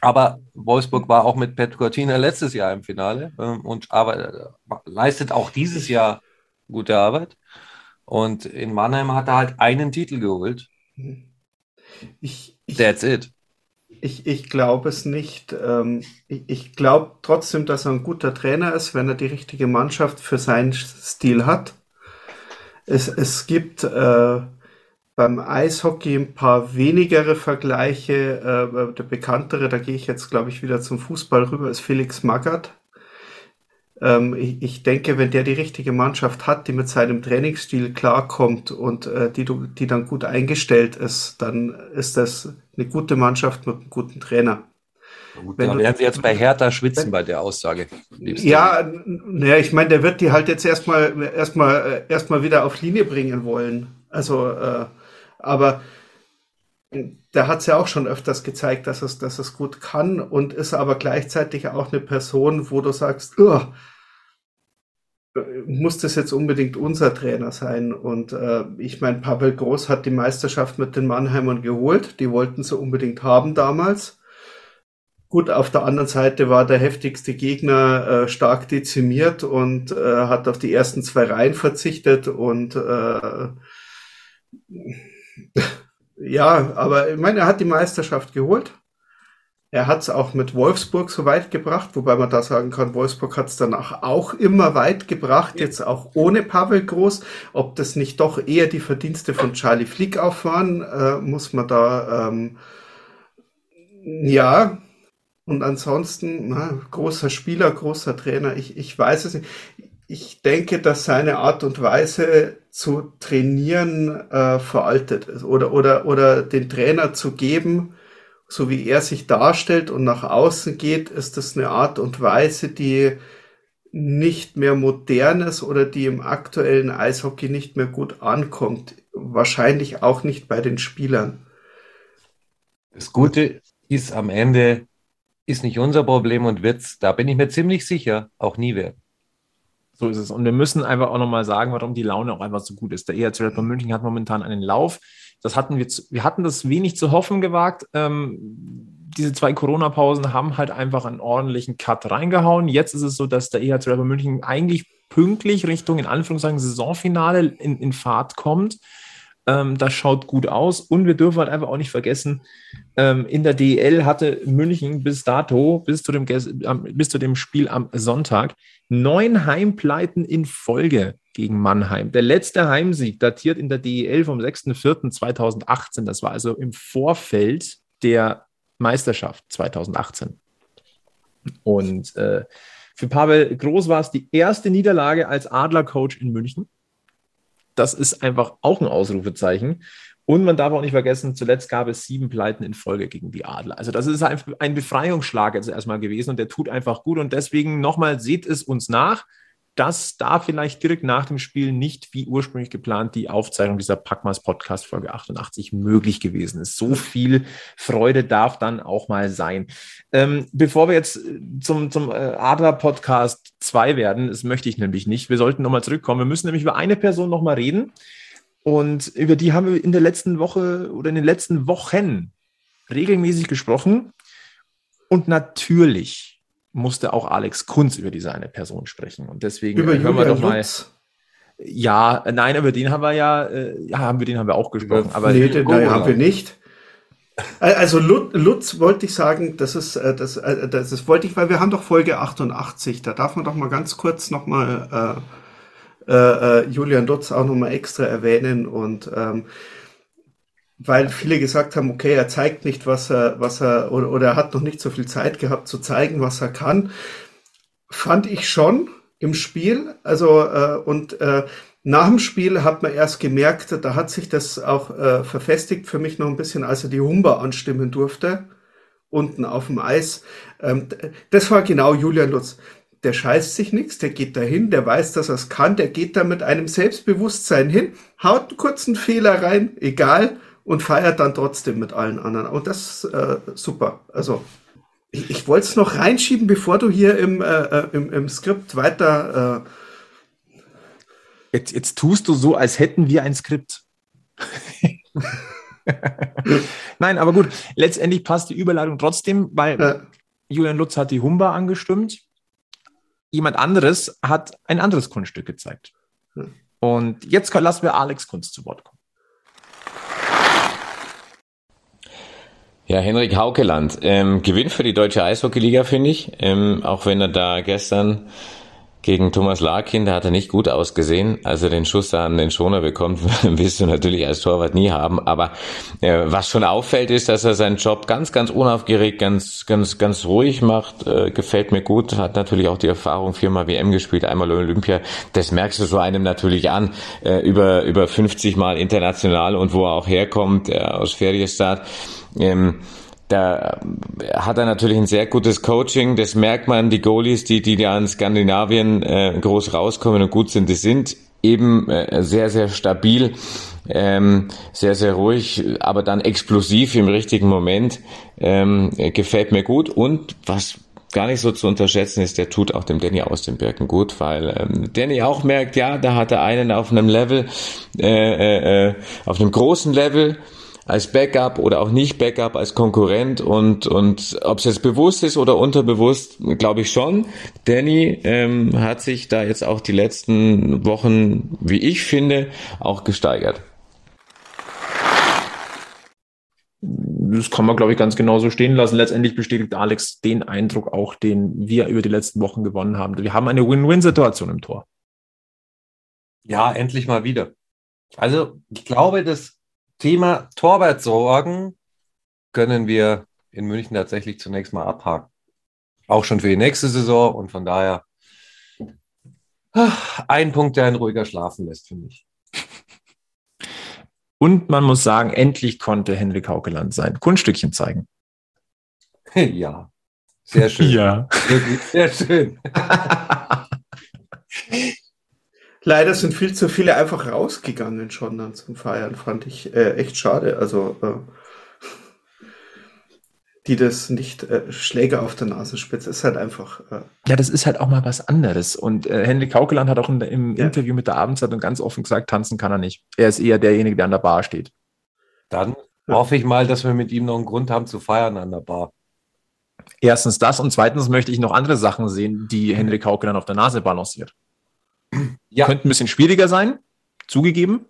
aber Wolfsburg war auch mit Pet Cortina letztes Jahr im Finale ähm, und aber, leistet auch dieses Jahr gute Arbeit. Und in Mannheim hat er halt einen Titel geholt. Ich, That's it. Ich, ich glaube es nicht. Ähm, ich, glaube trotzdem, dass er ein guter Trainer ist, wenn er die richtige Mannschaft für seinen Stil hat. Es, es gibt äh, beim Eishockey ein paar wenigere Vergleiche. Äh, der bekanntere, da gehe ich jetzt, glaube ich, wieder zum Fußball rüber, ist Felix Magath. Ähm, ich, ich, denke, wenn der die richtige Mannschaft hat, die mit seinem Trainingsstil klarkommt und äh, die, die dann gut eingestellt ist, dann ist das eine gute Mannschaft mit einem guten Trainer. Gut, wenn da werden Sie jetzt bei Hertha schwitzen wenn, bei der Aussage. Ja, naja, ich meine, der wird die halt jetzt erstmal erstmal äh, erstmal wieder auf Linie bringen wollen. Also äh, aber der hat es ja auch schon öfters gezeigt, dass es, dass es gut kann und ist aber gleichzeitig auch eine Person, wo du sagst, muss das jetzt unbedingt unser Trainer sein? Und äh, ich meine, Pavel Groß hat die Meisterschaft mit den Mannheimern geholt. Die wollten sie unbedingt haben damals. Gut, auf der anderen Seite war der heftigste Gegner äh, stark dezimiert und äh, hat auf die ersten zwei Reihen verzichtet und äh, ja, aber ich meine, er hat die Meisterschaft geholt. Er hat es auch mit Wolfsburg so weit gebracht, wobei man da sagen kann, Wolfsburg hat es danach auch immer weit gebracht, jetzt auch ohne Pavel Groß. Ob das nicht doch eher die Verdienste von Charlie Flick auf waren, äh, muss man da, ähm, ja. Und ansonsten, na, großer Spieler, großer Trainer, ich, ich weiß es nicht ich denke, dass seine Art und Weise zu trainieren äh, veraltet ist oder, oder, oder den Trainer zu geben, so wie er sich darstellt und nach außen geht, ist das eine Art und Weise, die nicht mehr modern ist oder die im aktuellen Eishockey nicht mehr gut ankommt. Wahrscheinlich auch nicht bei den Spielern. Das Gute ist am Ende, ist nicht unser Problem und wird's, da bin ich mir ziemlich sicher, auch nie werden. So ist es. Und wir müssen einfach auch nochmal sagen, warum die Laune auch einfach so gut ist. Der ERC Red Bull München hat momentan einen Lauf. Das hatten wir, zu, wir hatten das wenig zu hoffen gewagt. Ähm, diese zwei Corona-Pausen haben halt einfach einen ordentlichen Cut reingehauen. Jetzt ist es so, dass der EHC Bull München eigentlich pünktlich Richtung, in Anführungszeichen, Saisonfinale in, in Fahrt kommt. Ähm, das schaut gut aus. Und wir dürfen halt einfach auch nicht vergessen, ähm, in der DEL hatte München bis dato, bis zu, dem, bis zu dem Spiel am Sonntag, neun Heimpleiten in Folge gegen Mannheim. Der letzte Heimsieg datiert in der DEL vom 6.4.2018. Das war also im Vorfeld der Meisterschaft 2018. Und äh, für Pavel Groß war es die erste Niederlage als Adlercoach in München das ist einfach auch ein Ausrufezeichen. Und man darf auch nicht vergessen, zuletzt gab es sieben Pleiten in Folge gegen die Adler. Also das ist ein Befreiungsschlag jetzt erstmal gewesen und der tut einfach gut. Und deswegen nochmal, seht es uns nach dass da vielleicht direkt nach dem Spiel nicht wie ursprünglich geplant die Aufzeichnung dieser Packmas Podcast Folge 88 möglich gewesen ist. So viel Freude darf dann auch mal sein. Ähm, bevor wir jetzt zum, zum äh, Adler Podcast 2 werden, das möchte ich nämlich nicht. Wir sollten nochmal zurückkommen. Wir müssen nämlich über eine Person nochmal reden. Und über die haben wir in der letzten Woche oder in den letzten Wochen regelmäßig gesprochen und natürlich musste auch Alex Kunz über diese eine Person sprechen. Und deswegen Über hören wir doch mal. Lutz. Ja, nein, über den haben wir ja, äh, ja, haben wir den haben wir auch gesprochen. aber nee, den nein, haben wir nicht. Also Lut- Lutz wollte ich sagen, das ist, äh, das, äh, das ist, wollte ich, weil wir haben doch Folge 88, da darf man doch mal ganz kurz nochmal äh, äh, äh, Julian Lutz auch nochmal extra erwähnen und ähm, weil viele gesagt haben, okay, er zeigt nicht, was er, was er, oder, oder er hat noch nicht so viel Zeit gehabt zu zeigen, was er kann, fand ich schon im Spiel. Also äh, und äh, nach dem Spiel hat man erst gemerkt, da hat sich das auch äh, verfestigt für mich noch ein bisschen, als er die Humber anstimmen durfte, unten auf dem Eis. Ähm, das war genau Julian Lutz. Der scheißt sich nichts, der geht dahin, der weiß, dass er es kann, der geht da mit einem Selbstbewusstsein hin, haut einen kurzen Fehler rein, egal, und feiert dann trotzdem mit allen anderen. Und das äh, super. Also ich, ich wollte es noch reinschieben, bevor du hier im, äh, äh, im, im Skript weiter äh, Jetzt, jetzt tust du so, als hätten wir ein Skript. Nein, aber gut, letztendlich passt die Überleitung trotzdem, weil äh, Julian Lutz hat die Humba angestimmt. Jemand anderes hat ein anderes Kunststück gezeigt. Hm. Und jetzt lassen wir Alex Kunst zu Wort kommen. Ja, Henrik Haukeland. Ähm, Gewinn für die deutsche Eishockeyliga, finde ich. Ähm, auch wenn er da gestern gegen Thomas Larkin, da hat er nicht gut ausgesehen. Als er den Schuss da an den Schoner bekommt, willst du natürlich als Torwart nie haben. Aber äh, was schon auffällt, ist, dass er seinen Job ganz, ganz unaufgeregt, ganz, ganz, ganz ruhig macht. Äh, gefällt mir gut. Hat natürlich auch die Erfahrung, viermal WM gespielt, einmal Olympia. Das merkst du so einem natürlich an. Äh, über, über 50 Mal international und wo er auch herkommt, äh, aus Feriestad. Ähm, da hat er natürlich ein sehr gutes Coaching. Das merkt man, die Goalies, die, die da in Skandinavien äh, groß rauskommen und gut sind, die sind eben äh, sehr, sehr stabil, ähm, sehr, sehr ruhig, aber dann explosiv im richtigen Moment. Ähm, gefällt mir gut. Und was gar nicht so zu unterschätzen ist, der tut auch dem Danny aus den Birken gut, weil ähm, Danny auch merkt, ja, da hat er einen auf einem Level, äh, äh, äh, auf einem großen Level, als Backup oder auch nicht Backup, als Konkurrent und, und ob es jetzt bewusst ist oder unterbewusst, glaube ich schon. Danny ähm, hat sich da jetzt auch die letzten Wochen, wie ich finde, auch gesteigert. Das kann man, glaube ich, ganz genauso stehen lassen. Letztendlich bestätigt Alex den Eindruck auch, den wir über die letzten Wochen gewonnen haben. Wir haben eine Win-Win-Situation im Tor. Ja, endlich mal wieder. Also, ich glaube, das Thema Torwartsorgen können wir in München tatsächlich zunächst mal abhaken. Auch schon für die nächste Saison und von daher ah, ein Punkt, der einen ruhiger schlafen lässt, finde ich. Und man muss sagen, endlich konnte Henrik Haukeland sein Kunststückchen zeigen. ja, sehr schön. Ja. Wirklich sehr schön. Leider sind viel zu viele einfach rausgegangen schon dann zum Feiern, fand ich äh, echt schade. Also, äh, die das nicht äh, Schläger auf der Nasenspitze ist halt einfach. Äh, Ja, das ist halt auch mal was anderes. Und äh, Henrik Haukeland hat auch in, im Ja. Interview mit der Abendzeitung ganz offen gesagt, tanzen kann er nicht. Er ist eher derjenige, der an der Bar steht. Dann hoffe ich mal, dass wir mit ihm noch einen Grund haben zu feiern an der Bar. Erstens das und zweitens möchte ich noch andere Sachen sehen, die Henrik Haukeland auf der Nase balanciert. Ja, Könnte ein bisschen schwieriger sein, zugegeben,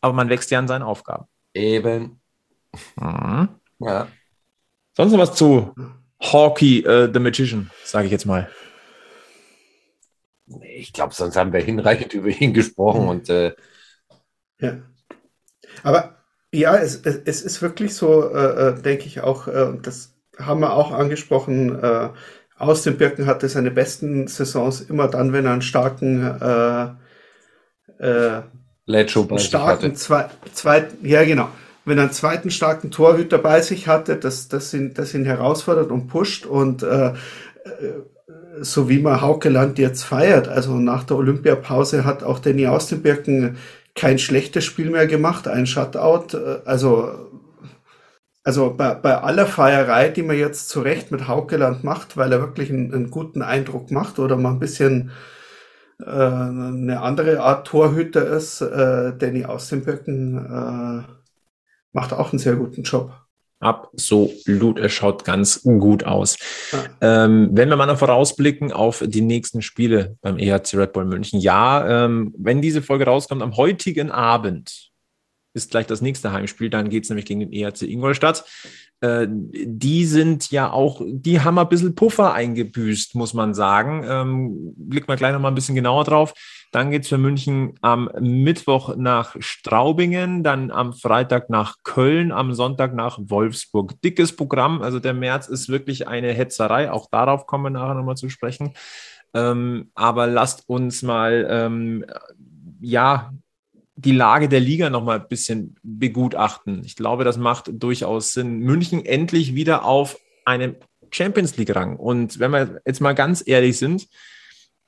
aber man wächst ja an seinen Aufgaben. eben. Mhm. Ja. Sonst noch was zu Hawkey, äh, The Magician, sage ich jetzt mal. Ich glaube, sonst haben wir hinreichend über ihn gesprochen und äh, ja. Aber ja, es, es, es ist wirklich so, äh, äh, denke ich auch, äh, und das haben wir auch angesprochen, äh, aus den Birken hatte seine besten Saisons immer dann, wenn er einen starken äh, äh, einen starken hatte. zwei, zweiten, ja genau, wenn er einen zweiten starken Torhüter bei sich hatte, das, das, ihn, das ihn herausfordert und pusht und äh, äh, so wie man Haukeland jetzt feiert, also nach der Olympiapause hat auch Danny Austenbirken kein schlechtes Spiel mehr gemacht, ein Shutout, äh, also also bei, bei aller Feierei, die man jetzt zu Recht mit Haukeland macht, weil er wirklich einen, einen guten Eindruck macht oder mal ein bisschen äh, eine andere Art Torhüter ist, äh, Danny Austenböcken äh, macht auch einen sehr guten Job. Absolut, es schaut ganz gut aus. Ja. Ähm, wenn wir mal noch vorausblicken auf die nächsten Spiele beim EHC Red Bull München. Ja, ähm, wenn diese Folge rauskommt, am heutigen Abend ist gleich das nächste Heimspiel, dann geht es nämlich gegen den EHC Ingolstadt. Äh, die sind ja auch, die haben ein bisschen Puffer eingebüßt, muss man sagen. Ähm, blicken wir gleich noch mal ein bisschen genauer drauf. Dann geht es für München am Mittwoch nach Straubingen, dann am Freitag nach Köln, am Sonntag nach Wolfsburg. Dickes Programm. Also der März ist wirklich eine Hetzerei. Auch darauf kommen wir nachher nochmal zu sprechen. Ähm, aber lasst uns mal, ähm, ja, die Lage der Liga nochmal ein bisschen begutachten. Ich glaube, das macht durchaus Sinn. München endlich wieder auf einem Champions League-Rang. Und wenn wir jetzt mal ganz ehrlich sind,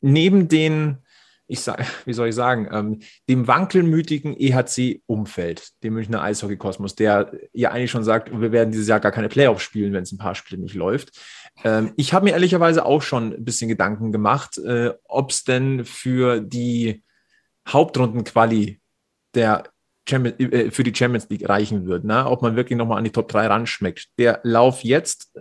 neben den ich sage, wie soll ich sagen, ähm, dem wankelmütigen EHC-Umfeld, dem Münchner Eishockey-Kosmos, der ja eigentlich schon sagt, wir werden dieses Jahr gar keine Playoffs spielen, wenn es ein paar Spiele nicht läuft. Ähm, ich habe mir ehrlicherweise auch schon ein bisschen Gedanken gemacht, äh, ob es denn für die Hauptrundenquali der Champions, äh, für die Champions League reichen wird, ne? ob man wirklich nochmal an die Top 3 ranschmeckt. Der Lauf jetzt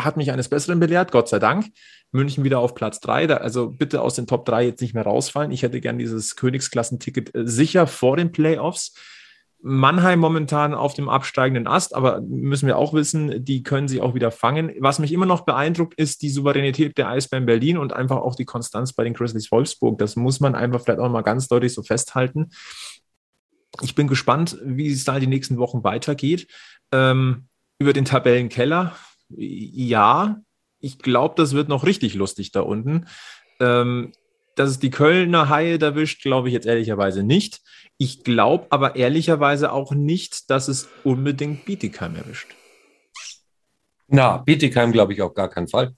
hat mich eines Besseren belehrt, Gott sei Dank. München wieder auf Platz 3. also bitte aus den Top 3 jetzt nicht mehr rausfallen. Ich hätte gern dieses Königsklassenticket äh, sicher vor den Playoffs. Mannheim momentan auf dem absteigenden Ast, aber müssen wir auch wissen, die können sich auch wieder fangen. Was mich immer noch beeindruckt, ist die Souveränität der Eisbären Berlin und einfach auch die Konstanz bei den Grizzlies Wolfsburg. Das muss man einfach vielleicht auch mal ganz deutlich so festhalten. Ich bin gespannt, wie es da die nächsten Wochen weitergeht. Ähm, über den Tabellenkeller ja, ich glaube, das wird noch richtig lustig da unten. Ähm, dass es die Kölner Haie erwischt, glaube ich jetzt ehrlicherweise nicht. Ich glaube aber ehrlicherweise auch nicht, dass es unbedingt Bietigheim erwischt. Na, Bietigheim glaube ich auf gar keinen Fall.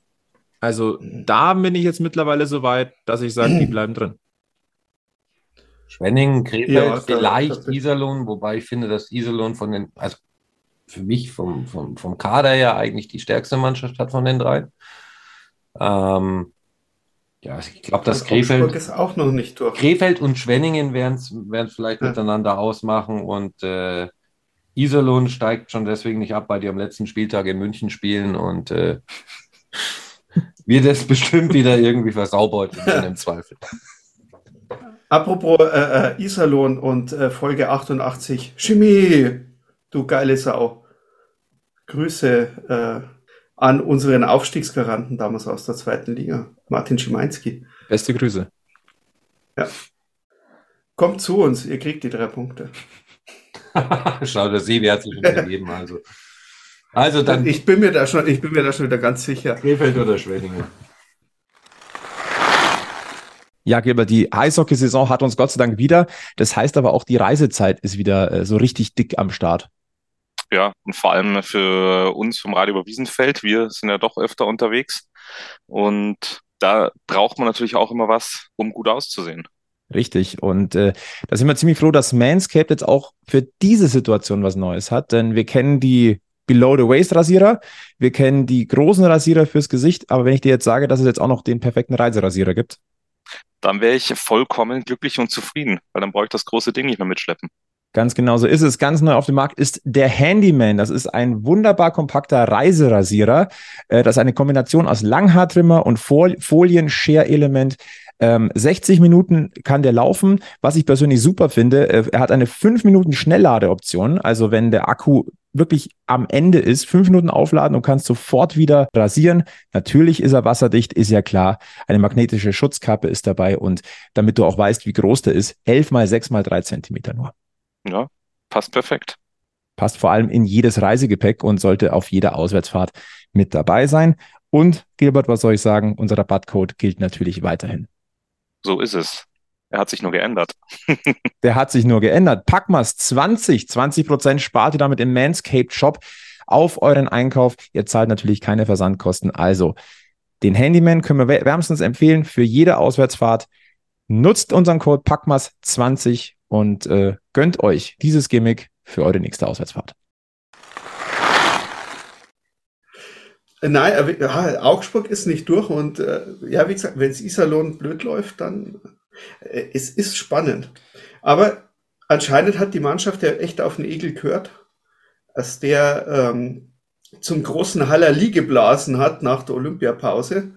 Also da bin ich jetzt mittlerweile so weit, dass ich sage, die bleiben drin. Schwenningen, Krefeld, ja, vielleicht Iserlohn, wobei ich finde, dass Iserlohn von den, also für mich vom, vom, vom Kader her eigentlich die stärkste Mannschaft hat von den drei. Ähm, ja, ich glaube, dass Krefeld ist auch noch nicht durch. Krefeld und Schwenningen werden es vielleicht ja. miteinander ausmachen und äh, Iserlohn steigt schon deswegen nicht ab, weil die am letzten Spieltag in München spielen und äh, wird es bestimmt wieder irgendwie versaubert im Zweifel. Apropos äh, äh, Iserlohn und äh, Folge 88, Chemie, du geile Sau. Grüße äh, an unseren Aufstiegsgaranten damals aus der zweiten Liga, Martin Schimanski. Beste Grüße. Ja. Kommt zu uns, ihr kriegt die drei Punkte. Schau, der Sebi hat sich schon gegeben, also. Also dann. Ich bin mir da schon, ich bin mir da schon wieder ganz sicher. Krefeld oder Schwenningen. Ja, Gilbert, die Eishockey-Saison hat uns Gott sei Dank wieder. Das heißt aber auch, die Reisezeit ist wieder äh, so richtig dick am Start. Ja, und vor allem für uns vom Radio über Wiesenfeld. Wir sind ja doch öfter unterwegs. Und da braucht man natürlich auch immer was, um gut auszusehen. Richtig. Und äh, da sind wir ziemlich froh, dass Manscaped jetzt auch für diese Situation was Neues hat. Denn wir kennen die Below the Waist Rasierer, wir kennen die großen Rasierer fürs Gesicht. Aber wenn ich dir jetzt sage, dass es jetzt auch noch den perfekten Reiserasierer gibt, dann wäre ich vollkommen glücklich und zufrieden, weil dann brauche ich das große Ding nicht mehr mitschleppen. Ganz genau so ist es. Ganz neu auf dem Markt ist der Handyman. Das ist ein wunderbar kompakter Reiserasierer. Äh, das ist eine Kombination aus Langhaartrimmer und Folien-Share-Element. 60 ähm, Minuten kann der laufen. Was ich persönlich super finde, äh, er hat eine 5 Minuten Schnellladeoption. Also wenn der Akku wirklich am Ende ist, 5 Minuten aufladen und kannst sofort wieder rasieren. Natürlich ist er wasserdicht, ist ja klar. Eine magnetische Schutzkappe ist dabei und damit du auch weißt, wie groß der ist, 11 mal 6 mal 3 Zentimeter nur. Ja, passt perfekt. Passt vor allem in jedes Reisegepäck und sollte auf jeder Auswärtsfahrt mit dabei sein. Und Gilbert, was soll ich sagen? Unser Rabattcode gilt natürlich weiterhin. So ist es. Er hat sich nur geändert. Der hat sich nur geändert. Packmas 20, 20 Prozent spart ihr damit im Manscaped Shop auf euren Einkauf. Ihr zahlt natürlich keine Versandkosten. Also den Handyman können wir wärmstens empfehlen für jede Auswärtsfahrt. Nutzt unseren Code Packmas 20 und äh, gönnt euch dieses Gimmick für eure nächste Auswärtsfahrt. Nein, aber, ja, Augsburg ist nicht durch und äh, ja, wie gesagt, wenn es Iserlohn blöd läuft, dann äh, es ist spannend. Aber anscheinend hat die Mannschaft ja echt auf den Egel gehört. als der ähm, zum großen Hallerli geblasen hat nach der Olympiapause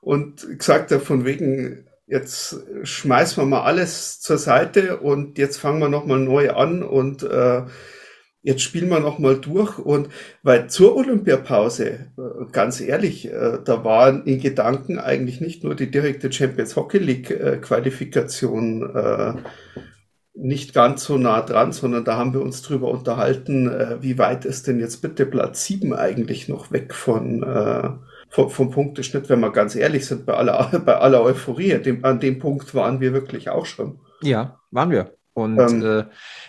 und gesagt hat, von wegen, jetzt schmeißen wir mal alles zur Seite und jetzt fangen wir nochmal neu an und äh, jetzt spielen wir nochmal durch. Und weil zur Olympiapause, äh, ganz ehrlich, äh, da waren in Gedanken eigentlich nicht nur die direkte Champions Hockey League äh, Qualifikation äh, nicht ganz so nah dran, sondern da haben wir uns drüber unterhalten, wie weit ist denn jetzt bitte Platz 7 eigentlich noch weg von, äh, vom, vom Punkteschnitt, wenn wir ganz ehrlich sind, bei aller, bei aller Euphorie. Dem, an dem Punkt waren wir wirklich auch schon. Ja, waren wir. Und ähm, äh,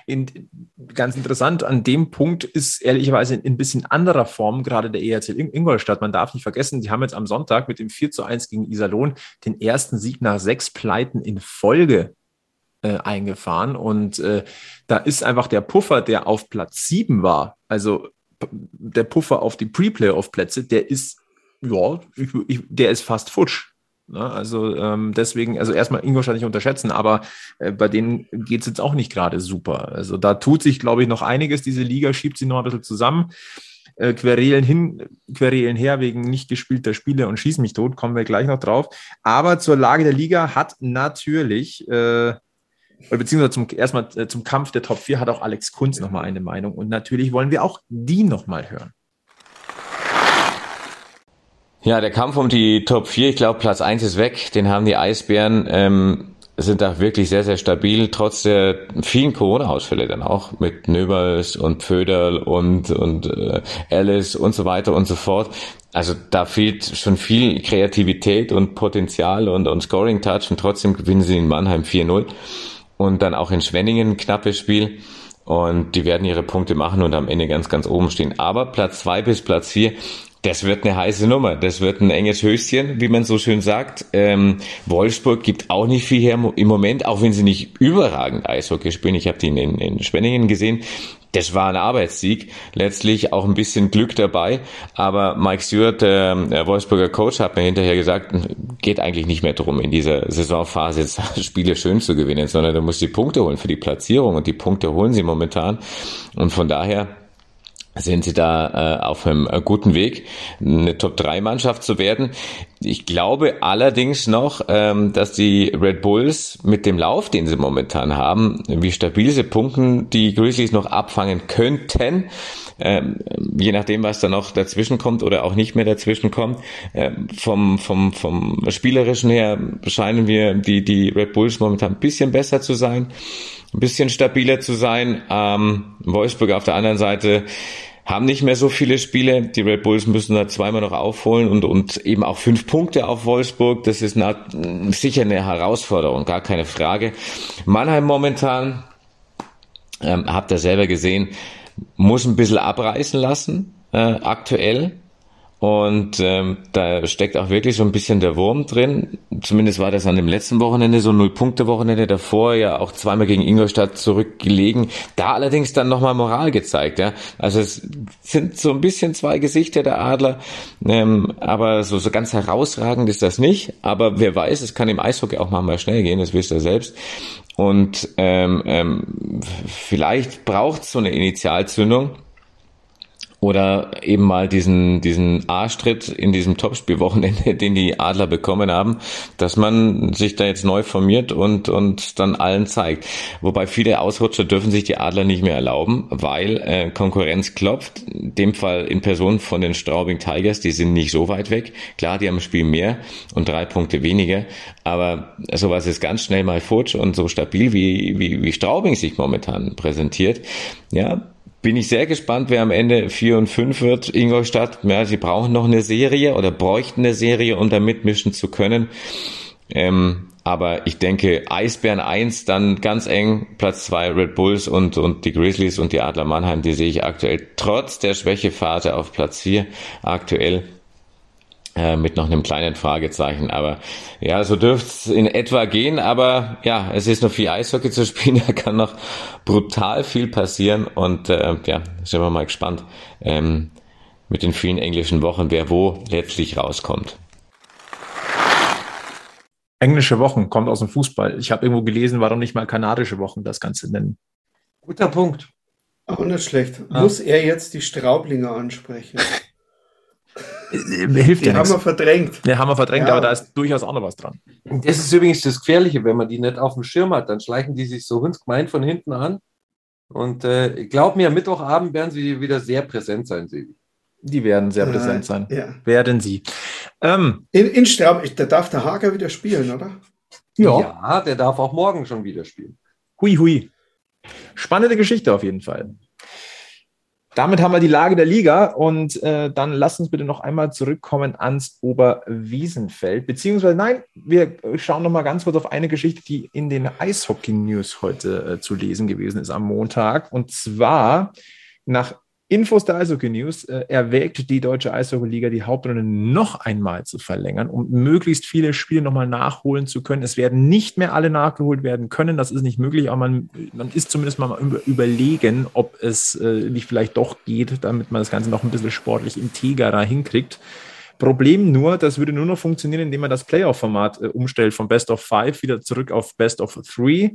in, ganz interessant, an dem Punkt ist ehrlicherweise in ein bisschen anderer Form gerade der ERC Ingolstadt. Man darf nicht vergessen, die haben jetzt am Sonntag mit dem 4 zu 1 gegen Iserlohn den ersten Sieg nach sechs Pleiten in Folge äh, eingefahren. Und äh, da ist einfach der Puffer, der auf Platz 7 war, also der Puffer auf die Pre-Playoff-Plätze, der ist, ja, ich, ich, der ist fast futsch. Ne? Also ähm, deswegen, also erstmal Ingolstadt nicht unterschätzen, aber äh, bei denen geht es jetzt auch nicht gerade super. Also da tut sich, glaube ich, noch einiges. Diese Liga schiebt sie noch ein bisschen zusammen. Äh, Querelen hin, Querelen her wegen nicht gespielter Spiele und schieß mich tot, kommen wir gleich noch drauf. Aber zur Lage der Liga hat natürlich äh, beziehungsweise zum, erstmal äh, zum Kampf der Top 4 hat auch Alex Kunz nochmal eine Meinung. Und natürlich wollen wir auch die nochmal hören. Ja, der Kampf um die Top 4, ich glaube, Platz 1 ist weg. Den haben die Eisbären, ähm, sind da wirklich sehr, sehr stabil, trotz der vielen Corona-Ausfälle dann auch mit Nöbels und Föderl und, und äh, Alice und so weiter und so fort. Also da fehlt schon viel Kreativität und Potenzial und, und Scoring-Touch und trotzdem gewinnen sie in Mannheim 4-0 und dann auch in Schwenningen ein knappes Spiel. Und die werden ihre Punkte machen und am Ende ganz, ganz oben stehen. Aber Platz zwei bis Platz vier das wird eine heiße Nummer. Das wird ein enges Höschen, wie man so schön sagt. Ähm, Wolfsburg gibt auch nicht viel her im Moment, auch wenn sie nicht überragend Eishockey spielen. Ich habe die in, in, in Schwenningen gesehen. Das war ein Arbeitssieg, letztlich auch ein bisschen Glück dabei. Aber Mike Stewart, der, Wolfsburger Coach, hat mir hinterher gesagt, geht eigentlich nicht mehr darum, in dieser Saisonphase jetzt Spiele schön zu gewinnen, sondern du musst die Punkte holen für die Platzierung und die Punkte holen sie momentan. Und von daher sind sie da äh, auf einem äh, guten Weg, eine Top-3-Mannschaft zu werden. Ich glaube allerdings noch, ähm, dass die Red Bulls mit dem Lauf, den sie momentan haben, wie stabil sie punkten, die Grizzlies noch abfangen könnten. Ähm, je nachdem, was da noch dazwischen kommt oder auch nicht mehr dazwischen kommt. Ähm, vom, vom, vom Spielerischen her scheinen wir die, die Red Bulls momentan ein bisschen besser zu sein ein bisschen stabiler zu sein. Ähm, Wolfsburg auf der anderen Seite haben nicht mehr so viele Spiele. Die Red Bulls müssen da zweimal noch aufholen und, und eben auch fünf Punkte auf Wolfsburg. Das ist eine, sicher eine Herausforderung, gar keine Frage. Mannheim momentan, ähm, habt ihr selber gesehen, muss ein bisschen abreißen lassen, äh, aktuell. Und ähm, da steckt auch wirklich so ein bisschen der Wurm drin. Zumindest war das an dem letzten Wochenende, so Null-Punkte-Wochenende davor, ja auch zweimal gegen Ingolstadt zurückgelegen. Da allerdings dann nochmal Moral gezeigt. Ja? Also es sind so ein bisschen zwei Gesichter der Adler, ähm, aber so, so ganz herausragend ist das nicht. Aber wer weiß, es kann im Eishockey auch mal, mal schnell gehen, das wisst ihr selbst. Und ähm, ähm, vielleicht braucht es so eine Initialzündung oder eben mal diesen, diesen Arschtritt in diesem Topspielwochenende, den die Adler bekommen haben, dass man sich da jetzt neu formiert und, und dann allen zeigt. Wobei viele Ausrutscher dürfen sich die Adler nicht mehr erlauben, weil äh, Konkurrenz klopft. In dem Fall in Person von den Straubing Tigers, die sind nicht so weit weg. Klar, die haben ein Spiel mehr und drei Punkte weniger, aber sowas ist ganz schnell mal futsch und so stabil wie, wie, wie Straubing sich momentan präsentiert. Ja, bin ich sehr gespannt, wer am Ende 4 und 5 wird. Ingolstadt, ja, sie brauchen noch eine Serie oder bräuchten eine Serie, um da mitmischen zu können. Ähm, aber ich denke, Eisbären 1, dann ganz eng, Platz 2 Red Bulls und, und die Grizzlies und die Adler Mannheim, die sehe ich aktuell trotz der Schwächephase auf Platz 4 aktuell. Äh, mit noch einem kleinen Fragezeichen. Aber ja, so dürfte es in etwa gehen. Aber ja, es ist noch viel Eishockey zu spielen. Da kann noch brutal viel passieren. Und äh, ja, sind wir mal gespannt ähm, mit den vielen englischen Wochen, wer wo letztlich rauskommt. Englische Wochen kommt aus dem Fußball. Ich habe irgendwo gelesen, warum nicht mal kanadische Wochen das Ganze nennen. Guter Punkt. Auch nicht schlecht. Ja. Muss er jetzt die Straublinger ansprechen? Äh, hilft die ja haben wir verdrängt. Die haben wir verdrängt, ja. aber da ist durchaus auch noch was dran. Das ist übrigens das Gefährliche, wenn man die nicht auf dem Schirm hat, dann schleichen die sich so hundsgemein von hinten an. Und äh, glaub mir, Mittwochabend werden sie wieder sehr präsent sein, Sebi. Die werden sehr präsent sein. Ja. Werden sie. Ähm, in, in Straub, da darf der Hager wieder spielen, oder? Ja. ja, der darf auch morgen schon wieder spielen. Hui, hui. Spannende Geschichte auf jeden Fall. Damit haben wir die Lage der Liga und äh, dann lasst uns bitte noch einmal zurückkommen ans Oberwiesenfeld. Beziehungsweise, nein, wir schauen noch mal ganz kurz auf eine Geschichte, die in den Eishockey-News heute äh, zu lesen gewesen ist am Montag. Und zwar nach Infos der Eishockey News äh, erwägt die deutsche Eishockey-Liga die Hauptrunde noch einmal zu verlängern, um möglichst viele Spiele nochmal nachholen zu können. Es werden nicht mehr alle nachgeholt werden können, das ist nicht möglich, aber man, man ist zumindest mal überlegen, ob es äh, nicht vielleicht doch geht, damit man das Ganze noch ein bisschen sportlich integerer hinkriegt. Problem nur, das würde nur noch funktionieren, indem man das Playoff-Format äh, umstellt von Best of Five wieder zurück auf Best of Three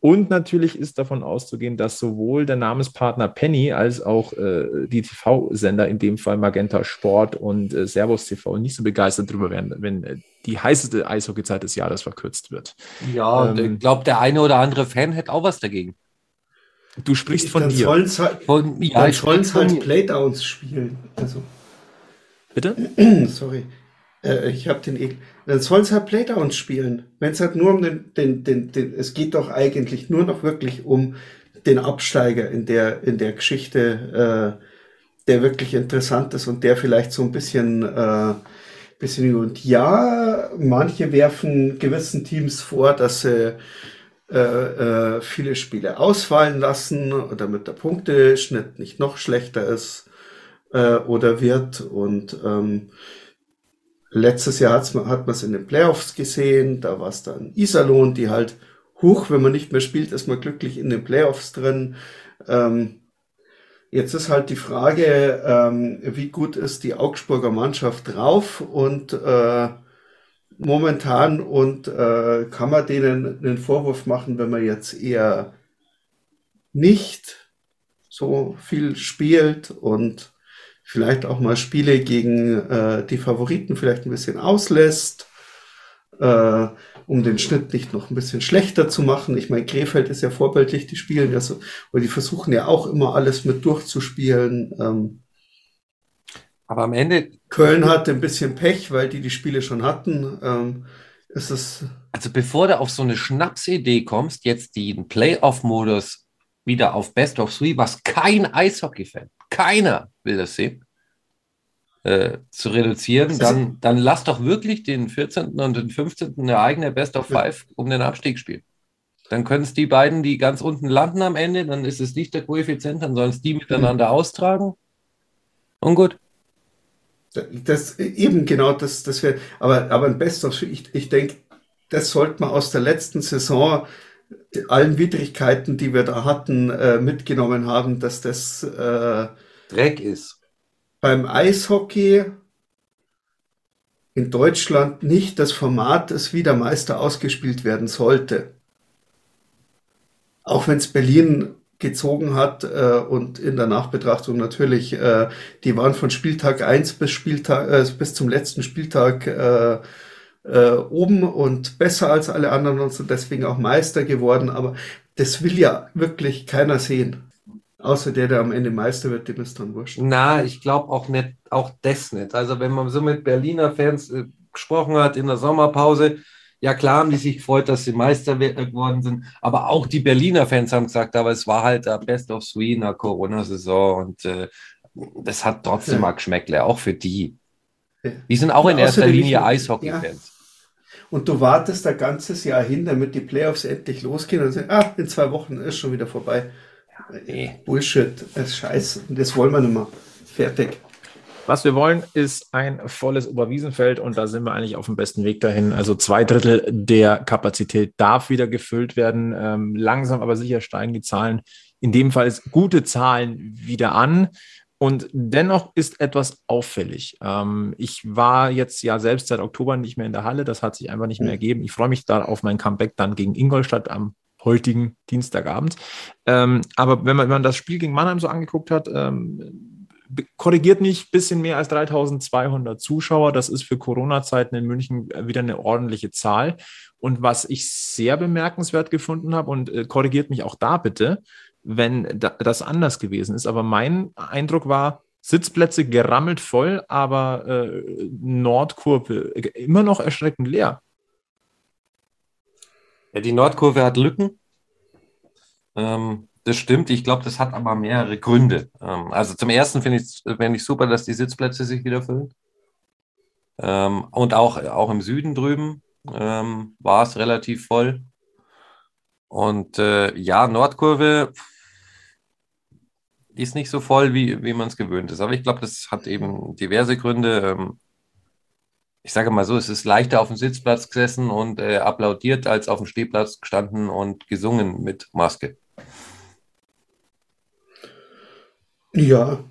und natürlich ist davon auszugehen, dass sowohl der Namenspartner Penny als auch äh, die TV-Sender, in dem Fall Magenta Sport und äh, Servus TV, nicht so begeistert darüber werden, wenn äh, die heißeste Eishockeyzeit des Jahres verkürzt wird. Ja, ähm, ich glaube, der eine oder andere Fan hätte auch was dagegen. Du sprichst von dann dir. Sollen's halt, von, ja, dann sollen es halt Playdowns spielen. Also. Bitte? Sorry. Äh, ich habe den Ekel. Dann sollen es halt Playdowns spielen. Wenn es halt nur um den, den, den, den, es geht doch eigentlich nur noch wirklich um den Absteiger in der, in der Geschichte, äh, der wirklich interessant ist und der vielleicht so ein bisschen, äh, bisschen, und ja, manche werfen gewissen Teams vor, dass sie äh, äh, viele Spiele ausfallen lassen, damit der Punkteschnitt nicht noch schlechter ist äh, oder wird und ähm, Letztes Jahr hat's, hat man es in den Playoffs gesehen, da war es dann Iserlohn, die halt hoch, wenn man nicht mehr spielt, ist man glücklich in den Playoffs drin. Ähm, jetzt ist halt die Frage, ähm, wie gut ist die Augsburger Mannschaft drauf und äh, momentan und äh, kann man denen einen Vorwurf machen, wenn man jetzt eher nicht so viel spielt und vielleicht auch mal Spiele gegen äh, die Favoriten vielleicht ein bisschen auslässt, äh, um den Schnitt nicht noch ein bisschen schlechter zu machen. Ich meine, Krefeld ist ja vorbildlich, die spielen ja so, weil die versuchen ja auch immer alles mit durchzuspielen. Ähm, aber am Ende. Köln hatte ein bisschen Pech, weil die die Spiele schon hatten. Ähm, ist es also bevor du auf so eine Schnapsidee kommst, jetzt den Playoff-Modus wieder auf Best of Three, was kein Eishockey-Fan keiner will das sehen, äh, zu reduzieren, dann, dann lass doch wirklich den 14. und den 15. eine eigene Best of Five um den Abstieg spielen. Dann können es die beiden, die ganz unten landen am Ende, dann ist es nicht der Koeffizient, dann sollen es die miteinander mhm. austragen. Und gut. Das eben genau, das, das wäre, aber, aber ein Best of, ich, ich denke, das sollte man aus der letzten Saison allen Widrigkeiten, die wir da hatten, äh, mitgenommen haben, dass das äh, Dreck ist. Beim Eishockey in Deutschland nicht das Format ist, wie der Meister ausgespielt werden sollte. Auch wenn es Berlin gezogen hat äh, und in der Nachbetrachtung natürlich, äh, die waren von Spieltag 1 bis Spieltag, äh, bis zum letzten Spieltag äh, oben und besser als alle anderen und sind deswegen auch Meister geworden. Aber das will ja wirklich keiner sehen. Außer der, der am Ende Meister wird, dem ist dann wurscht. Na, ich glaube auch nicht, auch das nicht. Also wenn man so mit Berliner Fans äh, gesprochen hat in der Sommerpause, ja klar haben die sich gefreut, dass sie Meister äh, geworden sind, aber auch die Berliner Fans haben gesagt, aber es war halt der Best of Three in der Corona-Saison und äh, das hat trotzdem ja. mal geschmeckt, auch für die. Die sind auch in erster Linie Eishockey-Fans. Ja. Und du wartest ein ganzes Jahr hin, damit die Playoffs endlich losgehen und sagst, ah, in zwei Wochen ist schon wieder vorbei. Ja, nee. Bullshit, das ist scheiße. Das wollen wir nicht mehr. Fertig. Was wir wollen, ist ein volles Oberwiesenfeld und da sind wir eigentlich auf dem besten Weg dahin. Also zwei Drittel der Kapazität darf wieder gefüllt werden. Ähm, langsam aber sicher steigen die Zahlen. In dem Fall ist gute Zahlen wieder an. Und dennoch ist etwas auffällig. Ähm, ich war jetzt ja selbst seit Oktober nicht mehr in der Halle. Das hat sich einfach nicht mehr mhm. ergeben. Ich freue mich da auf mein Comeback dann gegen Ingolstadt am heutigen Dienstagabend. Ähm, aber wenn man, wenn man das Spiel gegen Mannheim so angeguckt hat, ähm, korrigiert nicht, bisschen mehr als 3200 Zuschauer. Das ist für Corona-Zeiten in München wieder eine ordentliche Zahl. Und was ich sehr bemerkenswert gefunden habe, und äh, korrigiert mich auch da bitte, wenn da, das anders gewesen ist. Aber mein Eindruck war, Sitzplätze gerammelt voll, aber äh, Nordkurve immer noch erschreckend leer. Ja, die Nordkurve hat Lücken. Ähm, das stimmt. Ich glaube, das hat aber mehrere Gründe. Ähm, also zum ersten finde ich es find super, dass die Sitzplätze sich wieder füllen. Ähm, und auch, auch im Süden drüben ähm, war es relativ voll. Und äh, ja, Nordkurve ist nicht so voll, wie, wie man es gewöhnt ist. Aber ich glaube, das hat eben diverse Gründe. Ähm, ich sage mal so, es ist leichter auf dem Sitzplatz gesessen und äh, applaudiert, als auf dem Stehplatz gestanden und gesungen mit Maske. Ja,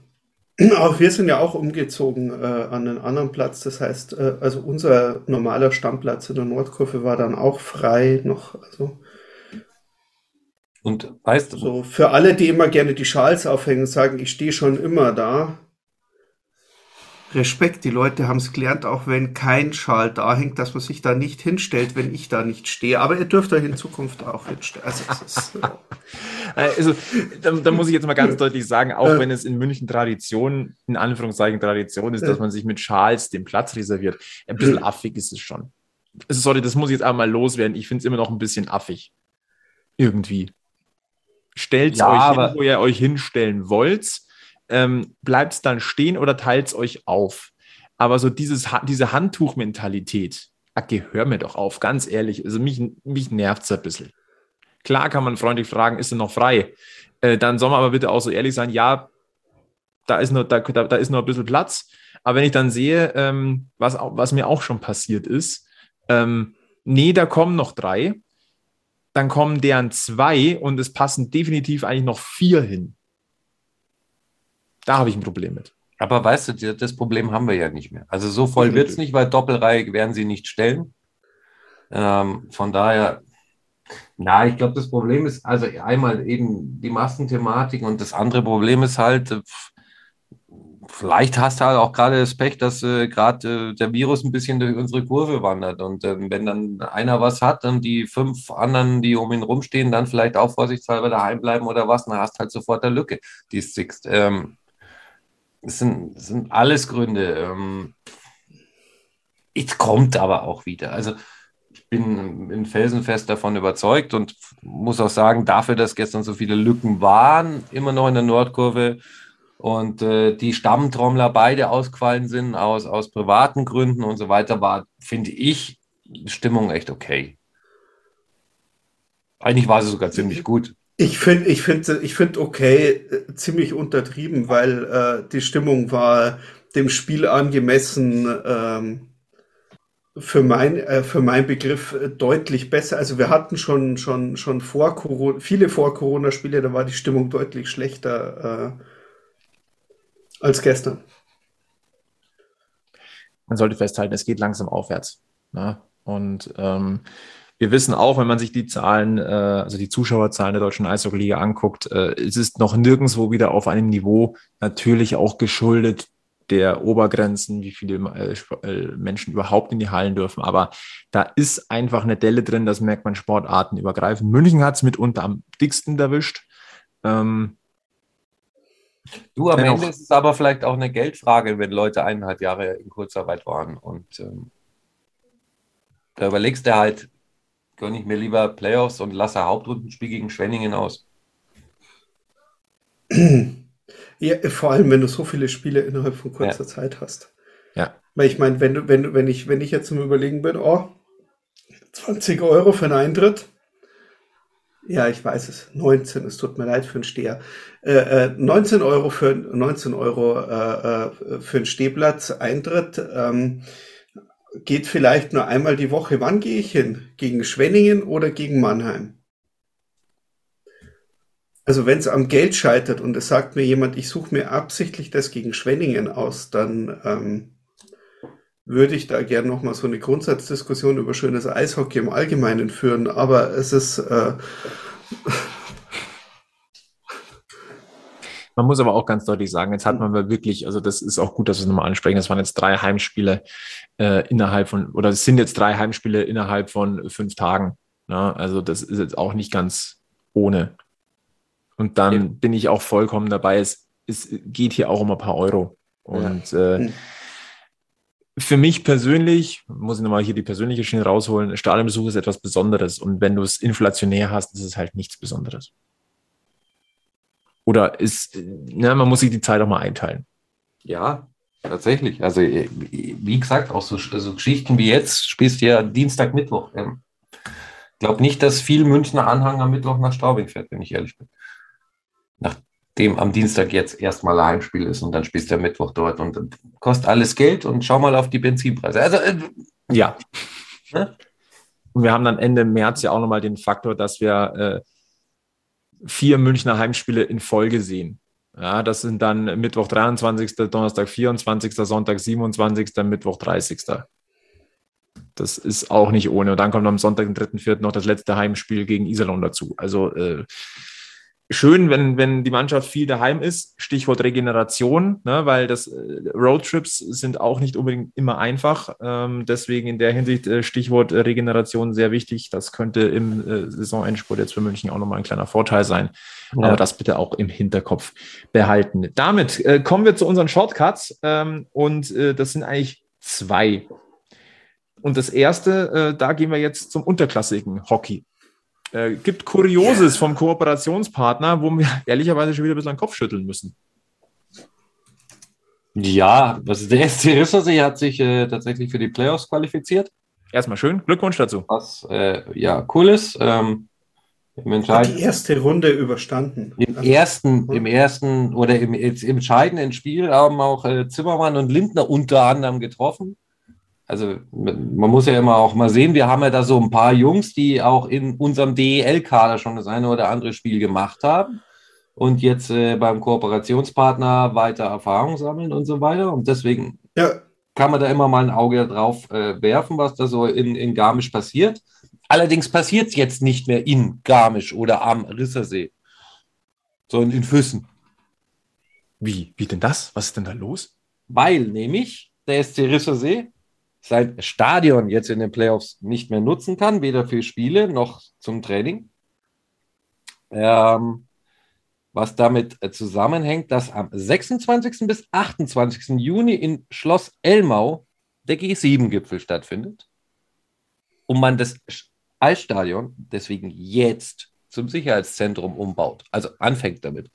auch wir sind ja auch umgezogen äh, an einen anderen Platz. Das heißt, äh, also unser normaler Stammplatz in der Nordkurve war dann auch frei noch. Also und weißt du, so für alle, die immer gerne die Schals aufhängen, sagen, ich stehe schon immer da. Respekt, die Leute haben es gelernt, auch wenn kein Schal da hängt, dass man sich da nicht hinstellt, wenn ich da nicht stehe. Aber ihr dürft euch in Zukunft auch hinstellen. Also, ist, also da, da, muss ich jetzt mal ganz deutlich sagen, auch wenn es in München Tradition, in Anführungszeichen Tradition ist, dass man sich mit Schals den Platz reserviert, ein bisschen affig ist es schon. Also, sorry, das muss ich jetzt einmal loswerden. Ich finde es immer noch ein bisschen affig. Irgendwie. Stellt ja, euch hin, wo ihr euch hinstellen wollt ähm, bleibt dann stehen oder teilt es euch auf. Aber so dieses, diese Handtuchmentalität, okay, hör mir doch auf, ganz ehrlich, also mich, mich nervt es ein bisschen. Klar kann man freundlich fragen, ist er noch frei? Äh, dann soll man aber bitte auch so ehrlich sein, ja, da ist nur, da, da, da ist nur ein bisschen Platz. Aber wenn ich dann sehe, ähm, was, was mir auch schon passiert ist, ähm, nee, da kommen noch drei, dann kommen deren zwei und es passen definitiv eigentlich noch vier hin. Da habe ich ein Problem mit. Aber weißt du, das Problem haben wir ja nicht mehr. Also so voll wird es nicht, weil Doppelreihe werden sie nicht stellen. Ähm, von daher, na, ich glaube, das Problem ist also einmal eben die Massenthematik und das andere Problem ist halt, äh, vielleicht hast du halt auch gerade das Pech, dass äh, gerade äh, der Virus ein bisschen durch unsere Kurve wandert. Und äh, wenn dann einer was hat und die fünf anderen, die um ihn rumstehen, dann vielleicht auch vorsichtshalber daheim bleiben oder was, dann hast halt sofort eine Lücke, die es sixt. Ähm, es sind, es sind alles Gründe. Ähm, es kommt aber auch wieder. Also ich bin, bin felsenfest davon überzeugt und muss auch sagen, dafür, dass gestern so viele Lücken waren, immer noch in der Nordkurve und äh, die Stammtrommler beide ausgefallen sind aus, aus privaten Gründen und so weiter, war, finde ich, Stimmung echt okay. Eigentlich war sie sogar ziemlich gut. Ich finde, ich finde, ich finde okay, äh, ziemlich untertrieben, weil äh, die Stimmung war dem Spiel angemessen ähm, für mein äh, für mein Begriff äh, deutlich besser. Also wir hatten schon schon schon vor Corona viele vor Corona Spiele, da war die Stimmung deutlich schlechter äh, als gestern. Man sollte festhalten, es geht langsam aufwärts. Ne? Und ähm, wir wissen auch, wenn man sich die Zahlen, äh, also die Zuschauerzahlen der deutschen Eishockey-Liga anguckt, äh, es ist noch nirgendwo wieder auf einem Niveau natürlich auch geschuldet der Obergrenzen, wie viele äh, Menschen überhaupt in die Hallen dürfen. Aber da ist einfach eine Delle drin, das merkt man Sportarten übergreifend. München hat es mitunter am dicksten erwischt. Ähm, du, am Ende ist es aber vielleicht auch eine Geldfrage, wenn Leute eineinhalb Jahre in Kurzarbeit waren. Und ähm, da überlegst du halt, gönne ich mir lieber Playoffs und lasse Hauptrundenspiel gegen Schwenningen aus. Ja, vor allem, wenn du so viele Spiele innerhalb von kurzer ja. Zeit hast. Ja. Weil ich meine, wenn du, wenn du, wenn ich, wenn ich jetzt zum Überlegen bin, oh, 20 Euro für einen Eintritt. Ja, ich weiß es. 19, es tut mir leid für einen Steher. Äh, äh, 19 Euro für 19 Euro äh, äh, für einen Stehplatz Eintritt. Ähm, geht vielleicht nur einmal die Woche. Wann gehe ich hin? Gegen Schwenningen oder gegen Mannheim? Also wenn es am Geld scheitert und es sagt mir jemand, ich suche mir absichtlich das gegen Schwenningen aus, dann ähm, würde ich da gern nochmal so eine Grundsatzdiskussion über schönes Eishockey im Allgemeinen führen, aber es ist. Äh, Man muss aber auch ganz deutlich sagen, jetzt hat man wirklich, also das ist auch gut, dass wir es nochmal ansprechen, das waren jetzt drei Heimspiele äh, innerhalb von, oder es sind jetzt drei Heimspiele innerhalb von fünf Tagen. Ne? Also das ist jetzt auch nicht ganz ohne. Und dann ja. bin ich auch vollkommen dabei. Es, es geht hier auch um ein paar Euro. Und ja. äh, hm. Für mich persönlich, muss ich nochmal hier die persönliche Schiene rausholen, Stadionbesuch ist etwas Besonderes. Und wenn du es inflationär hast, ist es halt nichts Besonderes. Oder ist, ne, man muss sich die Zeit auch mal einteilen. Ja, tatsächlich. Also, wie gesagt, auch so also Geschichten wie jetzt spielst du ja Dienstag, Mittwoch. Ich glaube nicht, dass viel Münchner Anhang am Mittwoch nach Straubing fährt, wenn ich ehrlich bin. Nachdem am Dienstag jetzt erstmal ein Heimspiel ist und dann spielst du am Mittwoch dort und kostet alles Geld und schau mal auf die Benzinpreise. Also, äh, ja. Ne? Und wir haben dann Ende März ja auch nochmal den Faktor, dass wir äh, vier Münchner Heimspiele in Folge sehen. Ja, das sind dann Mittwoch 23., Donnerstag 24., Sonntag 27., Mittwoch 30. Das ist auch nicht ohne. Und dann kommt am Sonntag, den 3.4. noch das letzte Heimspiel gegen Iserlohn dazu. Also äh, schön, wenn, wenn die Mannschaft viel daheim ist. Stichwort Regeneration, ne, weil das äh, Roadtrips sind auch nicht unbedingt immer einfach. Ähm, deswegen in der Hinsicht äh, Stichwort äh, Regeneration sehr wichtig. Das könnte im äh, Saisonendspurt jetzt für München auch nochmal ein kleiner Vorteil sein. Ja. Aber das bitte auch im Hinterkopf behalten. Damit äh, kommen wir zu unseren Shortcuts. Ähm, und äh, das sind eigentlich zwei. Und das erste, da gehen wir jetzt zum unterklassigen Hockey. Äh, gibt Kurioses vom Kooperationspartner, wo wir ehrlicherweise schon wieder ein bisschen den Kopf schütteln müssen. Ja, also der SC Rissersee hat sich äh, tatsächlich für die Playoffs qualifiziert. Erstmal schön, Glückwunsch dazu. Was äh, ja cool ist. Ähm, die erste Runde überstanden. Im ersten, im ersten oder im, im entscheidenden Spiel haben auch äh, Zimmermann und Lindner unter anderem getroffen also man muss ja immer auch mal sehen, wir haben ja da so ein paar Jungs, die auch in unserem DEL-Kader schon das eine oder andere Spiel gemacht haben und jetzt äh, beim Kooperationspartner weiter Erfahrung sammeln und so weiter. Und deswegen ja. kann man da immer mal ein Auge drauf äh, werfen, was da so in, in Garmisch passiert. Allerdings passiert es jetzt nicht mehr in Garmisch oder am Rissersee, sondern in Füssen. Wie? Wie denn das? Was ist denn da los? Weil nämlich der SC Rissersee sein Stadion jetzt in den Playoffs nicht mehr nutzen kann, weder für Spiele noch zum Training. Ähm, was damit äh, zusammenhängt, dass am 26. bis 28. Juni in Schloss Elmau der G7-Gipfel stattfindet und man das Eisstadion deswegen jetzt zum Sicherheitszentrum umbaut, also anfängt damit.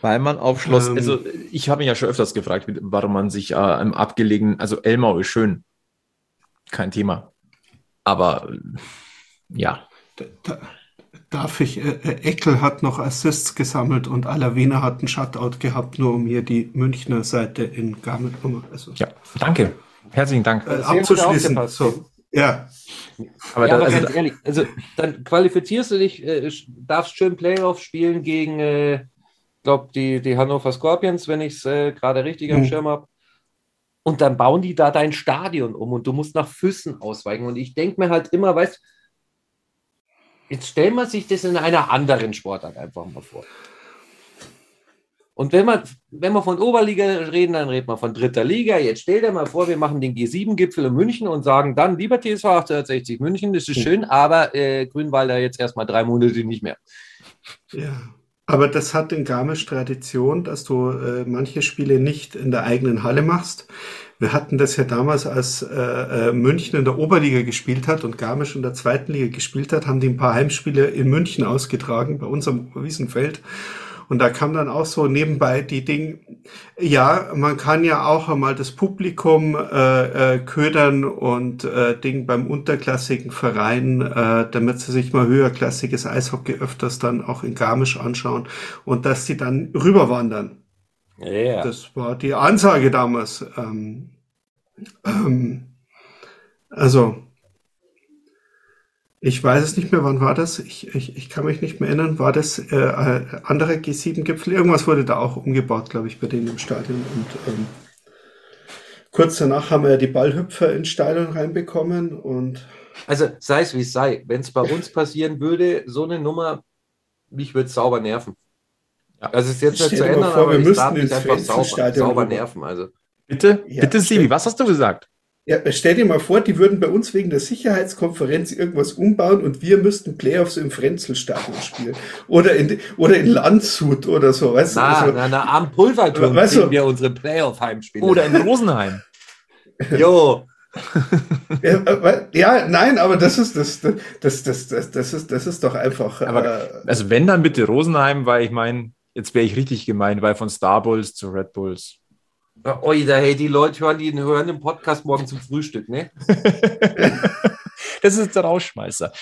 Weil man auf Schloss, ähm, also ich habe mich ja schon öfters gefragt, warum man sich äh, im abgelegenen, also Elmau ist schön, kein Thema. Aber ja. Da, da, darf ich, äh, äh, Eckel hat noch Assists gesammelt und Alavena hat einen Shutout gehabt, nur um hier die Münchner Seite in Garmin. Also, ja, danke. Herzlichen Dank. Äh, abzuschließen. So. Ja. Aber, ja, dann, aber also, ganz ehrlich, also dann qualifizierst du dich, äh, darfst schön Playoff spielen gegen äh, glaube, die, die Hannover Scorpions, wenn ich es äh, gerade richtig am mhm. Schirm habe. Und dann bauen die da dein Stadion um und du musst nach Füssen ausweichen. Und ich denke mir halt immer, weißt jetzt stellen wir sich das in einer anderen Sportart einfach mal vor. Und wenn man, wenn wir von Oberliga reden, dann reden wir von dritter Liga. Jetzt stell dir mal vor, wir machen den G7-Gipfel in München und sagen dann, lieber TSV 1860 München, das ist hm. schön, aber äh, Grünwalder jetzt erstmal drei Monate nicht mehr. Ja. Aber das hat in Garmisch Tradition, dass du äh, manche Spiele nicht in der eigenen Halle machst. Wir hatten das ja damals, als äh, äh, München in der Oberliga gespielt hat und Garmisch in der zweiten Liga gespielt hat, haben die ein paar Heimspiele in München ausgetragen, bei unserem Wiesenfeld. Und da kam dann auch so nebenbei die Ding, ja, man kann ja auch einmal das Publikum äh, äh, ködern und äh, Ding beim unterklassigen Verein, äh, damit sie sich mal höherklassiges Eishockey öfters dann auch in Garmisch anschauen und dass sie dann rüberwandern. Yeah. Das war die Ansage damals. Ähm, ähm, also ich weiß es nicht mehr, wann war das? Ich, ich, ich kann mich nicht mehr erinnern. War das äh, äh andere G7-Gipfel? Irgendwas wurde da auch umgebaut, glaube ich, bei denen im Stadion. Und, ähm, kurz danach haben wir ja die Ballhüpfer ins Stadion reinbekommen und Also sei es wie es sei, wenn es bei uns passieren würde, so eine Nummer, mich würde es sauber nerven. Ja. Also es ist jetzt nicht zu ändern, vor, aber wir müssten ins einfach sauber, sauber nerven. Also Bitte, Ja, bitte, Sibi, stimmt. was hast du gesagt? Ja, stell dir mal vor, die würden bei uns wegen der Sicherheitskonferenz irgendwas umbauen und wir müssten Playoffs im Frenzelstadion spielen. Oder in, oder in Landshut oder so, weißt du? na, Also, na, na, am Pulverturm Weißt du- wir unsere Playoff-Heimspiele. Oder in Rosenheim. Jo, ja, äh, ja, nein, aber das ist, das, das, das, das, das, das ist, das ist doch einfach, Aber- äh, Also wenn, dann bitte Rosenheim, weil ich meine, jetzt wäre ich richtig gemein, weil von Star Bulls zu Red Bulls. Oi, da, hey, die Leute hören, die hören den Podcast morgen zum Frühstück, ne? Das ist der Rausschmeißer.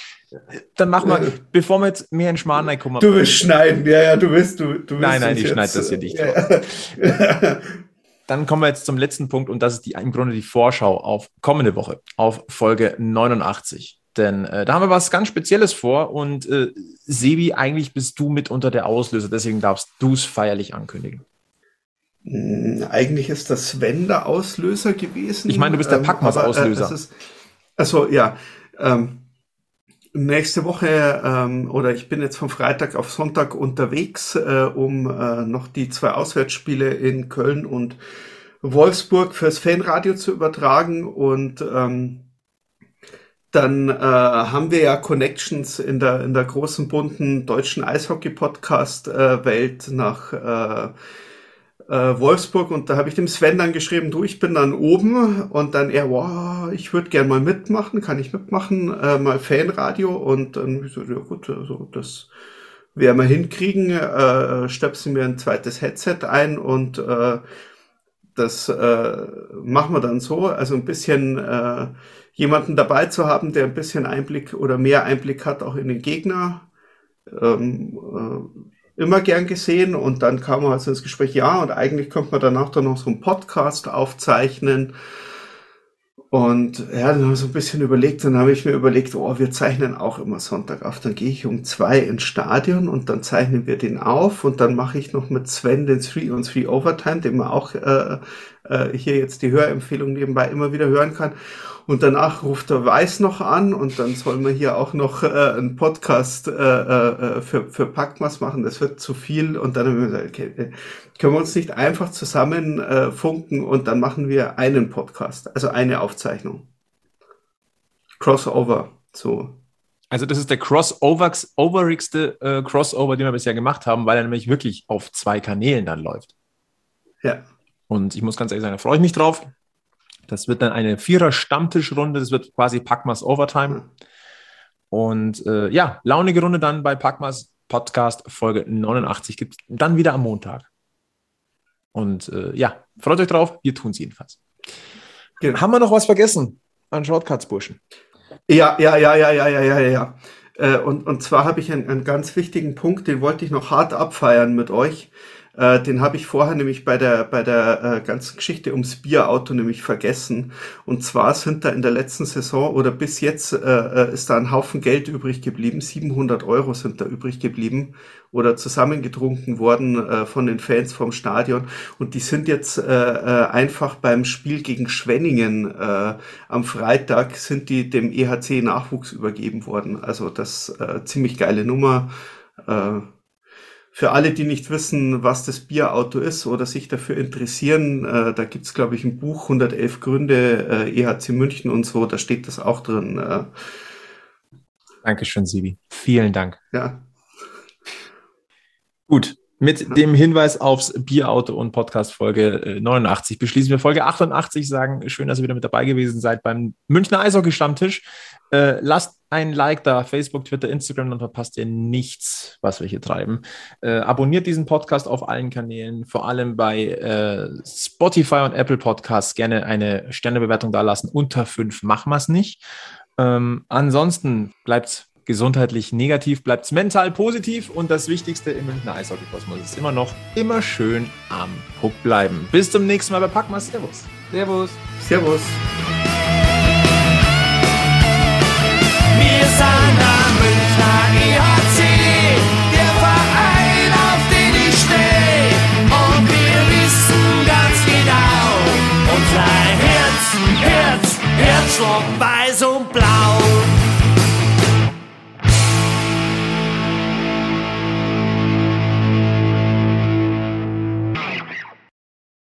Dann machen wir, bevor wir jetzt mehr in Schmarrn reinkommen. du willst schneiden, ja, ja, du willst, du, du willst Nein, nein, ich schneid jetzt, das hier äh, nicht ja. Dann kommen wir jetzt zum letzten Punkt und das ist die, im Grunde die Vorschau auf kommende Woche, auf Folge 89. Denn äh, da haben wir was ganz Spezielles vor und äh, Sebi, eigentlich bist du mit unter der Auslöser, deswegen darfst du es feierlich ankündigen. Hm, Eigentlich ist das Sven der Auslöser gewesen. Ich meine, du bist der Packmas aber, Auslöser. es ist- Also ja, ähm, nächste Woche ähm, oder ich bin jetzt von Freitag auf Sonntag unterwegs, äh, um äh, noch die zwei Auswärtsspiele in Köln und Wolfsburg fürs Fanradio zu übertragen und ähm, dann äh, haben wir ja Connections in der in der großen bunten deutschen Eishockey-Podcast-Welt nach äh, Wolfsburg und da habe ich dem Sven dann geschrieben, du, ich bin dann oben. Und dann er, wow, ich würde gern mal mitmachen, kann ich mitmachen, äh, mal Fanradio. Und dann ich so, ja gut, also das werden wir hinkriegen, äh, stöpseln mir ein zweites Headset ein und äh, das äh, machen wir dann so, also ein bisschen äh, jemanden dabei zu haben, der ein bisschen Einblick oder mehr Einblick hat auch in den Gegner. Ähm, äh, immer gern gesehen und dann kam also ins Gespräch, ja, und eigentlich könnte man danach dann noch so einen Podcast aufzeichnen. Und ja, dann habe ich so ein bisschen überlegt, dann habe ich mir überlegt, oh, wir zeichnen auch immer Sonntag auf. Dann gehe ich um zwei ins Stadion und dann zeichnen wir den auf und dann mache ich noch mit Sven den 3 on 3 Overtime, den man auch äh, äh, hier jetzt die Hörempfehlung nebenbei immer wieder hören kann. Und danach ruft der Weiß noch an und dann sollen wir hier auch noch äh, einen Podcast äh, äh, für, für Packmas machen. Das wird zu viel. Und dann haben wir gesagt, okay, äh, können wir uns nicht einfach zusammen äh, funken und dann machen wir einen Podcast, also eine Aufzeichnung. Crossover, so. Also das ist der crossoverigste äh, Crossover, den wir bisher gemacht haben, weil er nämlich wirklich auf zwei Kanälen dann läuft. Ja. Und ich muss ganz ehrlich sagen, da freue ich mich drauf. Das wird dann eine Vierer-Stammtischrunde, das wird quasi Packmas Overtime. Und äh, ja, launige Runde dann bei Packmas Podcast Folge 89 gibt es dann wieder am Montag. Und äh, ja, freut euch drauf, wir tun es jedenfalls. Genau. Haben wir noch was vergessen an Shortcuts, Burschen? Ja, ja, ja, ja, ja, ja, ja, ja. Äh, und, und zwar habe ich einen, einen ganz wichtigen Punkt, den wollte ich noch hart abfeiern mit euch. Äh, den habe ich vorher nämlich bei der, bei der äh, ganzen Geschichte ums Bierauto nämlich vergessen. Und zwar sind da in der letzten Saison oder bis jetzt äh, äh, ist da ein Haufen Geld übrig geblieben. 700 Euro sind da übrig geblieben oder zusammengetrunken worden äh, von den Fans vom Stadion. Und die sind jetzt äh, äh, einfach beim Spiel gegen Schwenningen äh, am Freitag sind die dem EHC Nachwuchs übergeben worden. Also das äh, ziemlich geile Nummer. Äh, für alle, die nicht wissen, was das Bierauto ist oder sich dafür interessieren, äh, da gibt's glaube ich, ein Buch 111 Gründe äh, EHC München und so, da steht das auch drin. Äh, Dankeschön, Sibi. Vielen Dank. ja, Gut, mit dem Hinweis aufs Bierauto und Podcast Folge äh, 89 beschließen wir Folge 88. Sagen, schön, dass ihr wieder mit dabei gewesen seid beim Münchner Eishockey Stammtisch. Äh, lasst ein Like da, Facebook, Twitter, Instagram, dann verpasst ihr nichts, was wir hier treiben. Äh, abonniert diesen Podcast auf allen Kanälen, vor allem bei äh, Spotify und Apple Podcasts. Gerne eine Sternebewertung da lassen. Unter fünf machen wir es nicht. Ähm, ansonsten bleibt gesundheitlich negativ, bleibt mental positiv und das Wichtigste im Münchner Eishockey-Kosmos ist immer noch immer schön am Puck bleiben. Bis zum nächsten Mal bei Packmas. Servus. Servus. Servus. Deutschland weiß und blau.